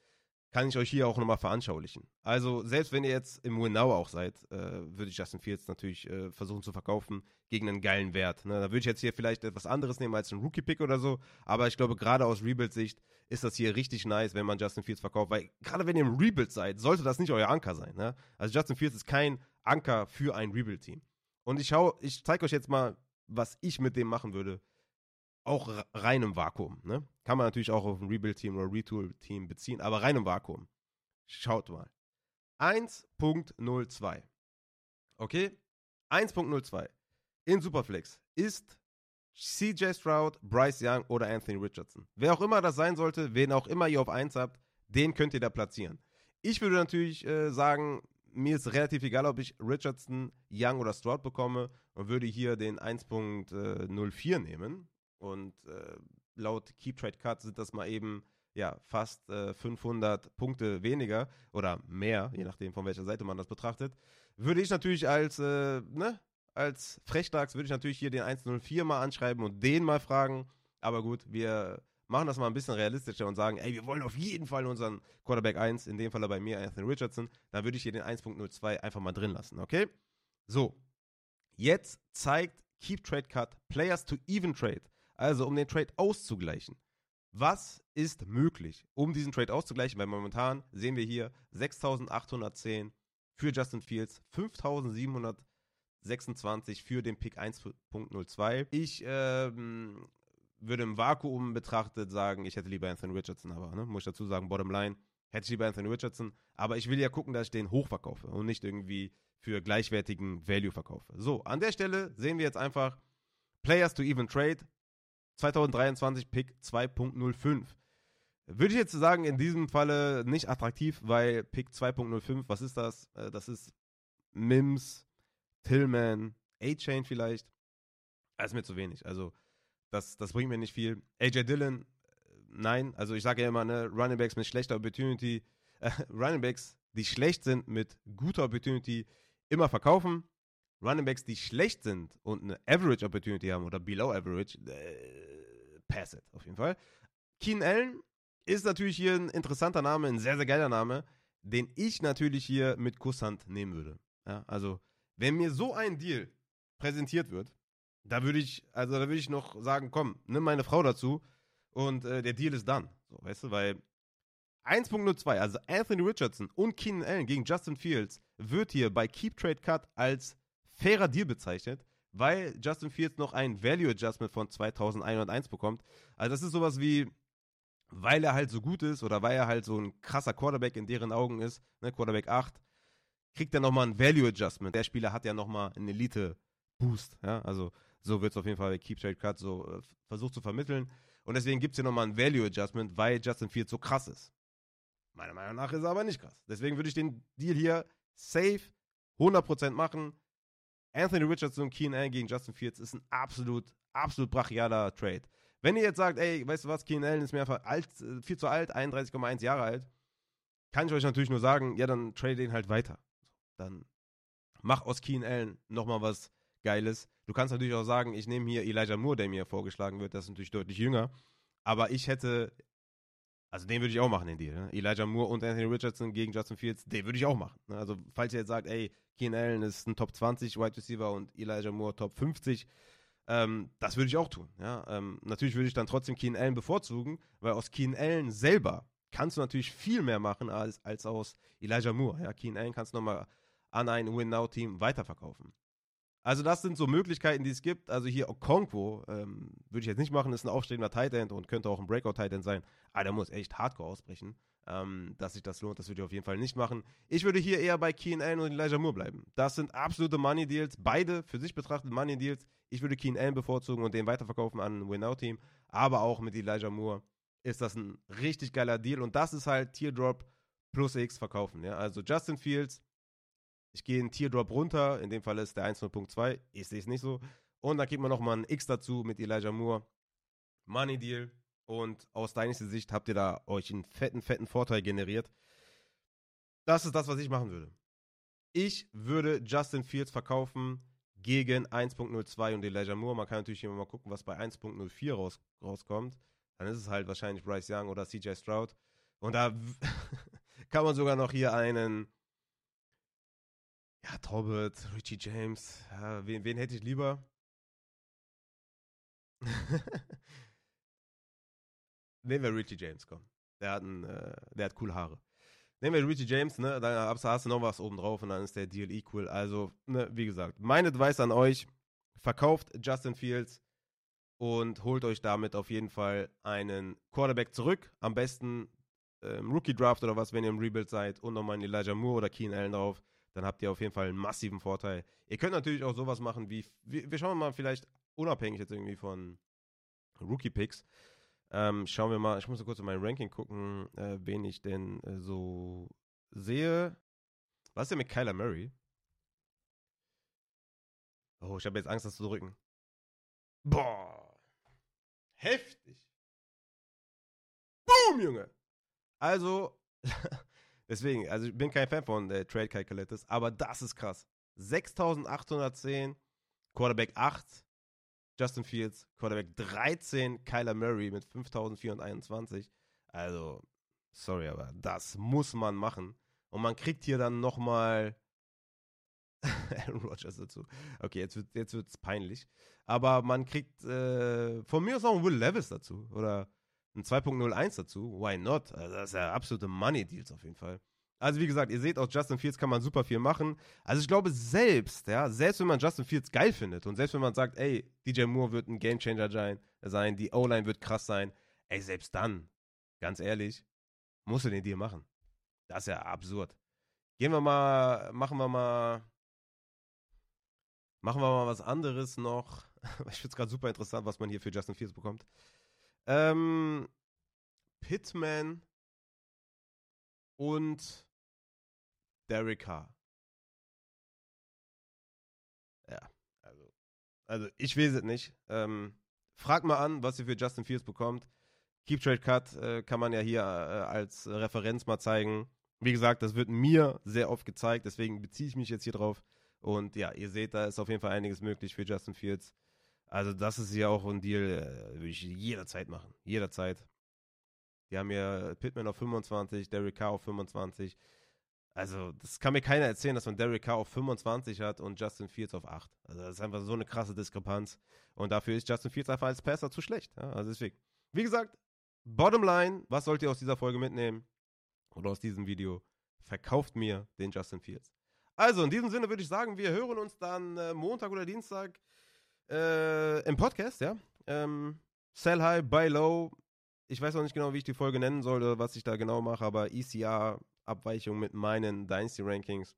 kann ich euch hier auch nochmal veranschaulichen. Also, selbst wenn ihr jetzt im Winnow auch seid, äh, würde ich Justin Fields natürlich äh, versuchen zu verkaufen gegen einen geilen Wert. Ne? Da würde ich jetzt hier vielleicht etwas anderes nehmen als einen Rookie-Pick oder so, aber ich glaube, gerade aus Rebuild-Sicht ist das hier richtig nice, wenn man Justin Fields verkauft, weil gerade wenn ihr im Rebuild seid, sollte das nicht euer Anker sein. Ne? Also, Justin Fields ist kein Anker für ein Rebuild-Team. Und ich schau, ich zeige euch jetzt mal, was ich mit dem machen würde, auch rein im Vakuum. Ne? Kann man natürlich auch auf ein Rebuild-Team oder Retool-Team beziehen, aber rein im Vakuum. Schaut mal. 1.02. Okay? 1.02 in Superflex ist CJ Stroud, Bryce Young oder Anthony Richardson. Wer auch immer das sein sollte, wen auch immer ihr auf 1 habt, den könnt ihr da platzieren. Ich würde natürlich äh, sagen, mir ist relativ egal, ob ich Richardson, Young oder Stroud bekomme und würde hier den 1.04 nehmen. Und äh, laut Keep Trade Cut sind das mal eben ja, fast äh, 500 Punkte weniger oder mehr, je nachdem von welcher Seite man das betrachtet, würde ich natürlich als, äh, ne, als Frechdachs würde ich natürlich hier den 104 mal anschreiben und den mal fragen. Aber gut, wir machen das mal ein bisschen realistischer und sagen, ey, wir wollen auf jeden Fall unseren Quarterback 1, in dem Fall bei mir Anthony Richardson, dann würde ich hier den 1.02 einfach mal drin lassen, okay? So, jetzt zeigt Keep Trade Cut Players to Even Trade also um den Trade auszugleichen. Was ist möglich, um diesen Trade auszugleichen? Weil momentan sehen wir hier 6.810 für Justin Fields, 5.726 für den Pick 1.02. Ich ähm, würde im Vakuum betrachtet sagen, ich hätte lieber Anthony Richardson, aber ne, muss ich dazu sagen, bottom line, hätte ich lieber Anthony Richardson. Aber ich will ja gucken, dass ich den hochverkaufe und nicht irgendwie für gleichwertigen Value verkaufe. So, an der Stelle sehen wir jetzt einfach Players to even trade. 2023 Pick 2.05. Würde ich jetzt sagen, in diesem Falle nicht attraktiv, weil Pick 2.05, was ist das? Äh, das ist Mims, Tillman, A-Chain vielleicht. Das ist mir zu wenig. Also, das, das bringt mir nicht viel. AJ Dillon, äh, nein. Also, ich sage ja immer, ne, Running Backs mit schlechter Opportunity, äh, [laughs] Running Backs, die schlecht sind mit guter Opportunity, immer verkaufen. Running Backs, die schlecht sind und eine Average Opportunity haben oder Below Average, äh, pass it, auf jeden Fall. Keen Allen ist natürlich hier ein interessanter Name, ein sehr, sehr geiler Name, den ich natürlich hier mit Kusshand nehmen würde. Ja, also, wenn mir so ein Deal präsentiert wird, da würde ich, also da würde ich noch sagen, komm, nimm meine Frau dazu und äh, der Deal ist dann. So, weißt du, weil 1.02, also Anthony Richardson und Keenan Allen gegen Justin Fields wird hier bei Keep Trade Cut als fairer Deal bezeichnet, weil Justin Fields noch ein Value Adjustment von 2101 bekommt. Also das ist sowas wie, weil er halt so gut ist oder weil er halt so ein krasser Quarterback in deren Augen ist, ne, Quarterback 8, kriegt er nochmal ein Value Adjustment. Der Spieler hat ja nochmal einen Elite Boost, ja, also so wird es auf jeden Fall bei Keep Trade Cut so äh, versucht zu vermitteln. Und deswegen gibt es hier nochmal ein Value Adjustment, weil Justin Fields so krass ist. Meiner Meinung nach ist er aber nicht krass. Deswegen würde ich den Deal hier safe 100% machen. Anthony Richardson und Keen Allen gegen Justin Fields ist ein absolut, absolut brachialer Trade. Wenn ihr jetzt sagt, ey, weißt du was, Keen Allen ist mir einfach alt, äh, viel zu alt, 31,1 Jahre alt, kann ich euch natürlich nur sagen, ja, dann trade den halt weiter. Dann mach aus Keen Allen nochmal was Geiles. Du kannst natürlich auch sagen, ich nehme hier Elijah Moore, der mir vorgeschlagen wird, das ist natürlich deutlich jünger. Aber ich hätte, also den würde ich auch machen, den Deal. Ne? Elijah Moore und Anthony Richardson gegen Justin Fields, den würde ich auch machen. Ne? Also, falls ihr jetzt sagt, ey, Keen Allen ist ein Top 20 Wide Receiver und Elijah Moore Top 50, ähm, das würde ich auch tun. Ja? Ähm, natürlich würde ich dann trotzdem Keen Allen bevorzugen, weil aus Keen Allen selber kannst du natürlich viel mehr machen als, als aus Elijah Moore. Ja? Keen Allen kannst du nochmal an ein Win-Now-Team weiterverkaufen. Also das sind so Möglichkeiten, die es gibt. Also hier Okonkwo ähm, würde ich jetzt nicht machen, ist ein aufstrebender Tight End und könnte auch ein Breakout Tight End sein. Aber der muss echt hardcore ausbrechen, ähm, dass sich das lohnt. Das würde ich auf jeden Fall nicht machen. Ich würde hier eher bei Keen Allen und Elijah Moore bleiben. Das sind absolute Money Deals, beide für sich betrachtet Money Deals. Ich würde Keen Allen bevorzugen und den weiterverkaufen an ein Win-Out Team. Aber auch mit Elijah Moore ist das ein richtig geiler Deal und das ist halt Teardrop plus X verkaufen. Ja? Also Justin Fields ich gehe einen Teardrop runter, in dem Fall ist der 1.2, ich sehe es nicht so. Und dann gibt man nochmal ein X dazu mit Elijah Moore. Money Deal. Und aus deiner Sicht habt ihr da euch einen fetten, fetten Vorteil generiert. Das ist das, was ich machen würde. Ich würde Justin Fields verkaufen gegen 1.02 und Elijah Moore. Man kann natürlich immer mal gucken, was bei 1.04 raus, rauskommt. Dann ist es halt wahrscheinlich Bryce Young oder CJ Stroud. Und da [laughs] kann man sogar noch hier einen ja, Talbot, Richie James. Ja, wen, wen hätte ich lieber? [laughs] Nehmen wir Richie James, komm. Der hat, ein, äh, der hat coole Haare. Nehmen wir Richie James, ne? Dann hast du noch was oben drauf und dann ist der Deal equal. Also, ne, wie gesagt, mein Advice an euch: verkauft Justin Fields und holt euch damit auf jeden Fall einen Quarterback zurück. Am besten ähm, Rookie Draft oder was, wenn ihr im Rebuild seid und nochmal einen Elijah Moore oder Keen Allen drauf dann habt ihr auf jeden Fall einen massiven Vorteil. Ihr könnt natürlich auch sowas machen wie, wir, schauen mal vielleicht unabhängig jetzt irgendwie von Rookie-Picks, ähm, schauen wir mal, ich muss kurz in mein Ranking gucken, äh, wen ich denn äh, so sehe. Was ist denn mit Kyler Murray? Oh, ich habe jetzt Angst, das zu drücken. Boah. Heftig. Boom, Junge. Also, [laughs] Deswegen, also ich bin kein Fan von äh, Trade Calculators, aber das ist krass. 6810, Quarterback 8, Justin Fields, Quarterback 13, Kyler Murray mit 5421. Also, sorry, aber das muss man machen. Und man kriegt hier dann nochmal [laughs] Aaron Rodgers dazu. Okay, jetzt wird es jetzt peinlich. Aber man kriegt äh, von mir aus auch Will Levis dazu. Oder ein 2.01 dazu. Why not? Also das ist ja absolute Money Deals auf jeden Fall. Also wie gesagt, ihr seht, aus Justin Fields kann man super viel machen. Also ich glaube selbst, ja, selbst wenn man Justin Fields geil findet und selbst wenn man sagt, ey, DJ Moore wird ein Gamechanger sein, die O-Line wird krass sein, ey, selbst dann, ganz ehrlich, musst du den Deal machen. Das ist ja absurd. Gehen wir mal, machen wir mal, machen wir mal was anderes noch. [laughs] Ich finde es gerade super interessant, was man hier für Justin Fields bekommt. Ähm, Pittman und Derek Carr. Ja, also, also ich weiß es nicht. Ähm, frag mal an, was ihr für Justin Fields bekommt. Keep Trade Cut äh, kann man ja hier äh, als Referenz mal zeigen. Wie gesagt, das wird mir sehr oft gezeigt, deswegen beziehe ich mich jetzt hier drauf. Und ja, ihr seht, da ist auf jeden Fall einiges möglich für Justin Fields. Also, das ist ja auch ein Deal, äh, würde ich jederzeit machen. Jederzeit. Die haben ja Pittman auf 25, Derek Carr auf 25. Also, das kann mir keiner erzählen, dass man Derek Carr auf 25 hat und Justin Fields auf 8. Also, das ist einfach so eine krasse Diskrepanz. Und dafür ist Justin Fields einfach als Passer zu schlecht. Ja? Also, deswegen. Wie gesagt, bottom line, was sollt ihr aus dieser Folge mitnehmen? Oder aus diesem Video? Verkauft mir den Justin Fields. Also, in diesem Sinne würde ich sagen, wir hören uns dann äh, Montag oder Dienstag äh, im Podcast, ja. Ähm, Sell High, Buy Low. Ich weiß noch nicht genau, wie ich die Folge nennen soll oder was ich da genau mache, aber ECR-Abweichung mit meinen Dynasty Rankings.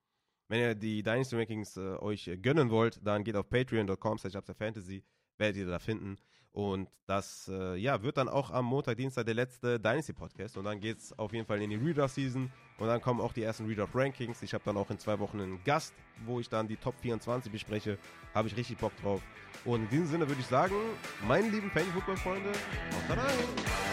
Wenn ihr die Dynasty Rankings äh, euch gönnen wollt, dann geht auf patreon.com slash Fantasy werdet ihr da finden. Und das äh, ja, wird dann auch am Montag, Dienstag der letzte Dynasty Podcast. Und dann geht es auf jeden Fall in die Redraft Season. Und dann kommen auch die ersten Redraft Rankings. Ich habe dann auch in zwei Wochen einen Gast, wo ich dann die Top 24 bespreche. Habe ich richtig Bock drauf. Und in diesem Sinne würde ich sagen, meine lieben Fantasy Football Freunde, haut rein!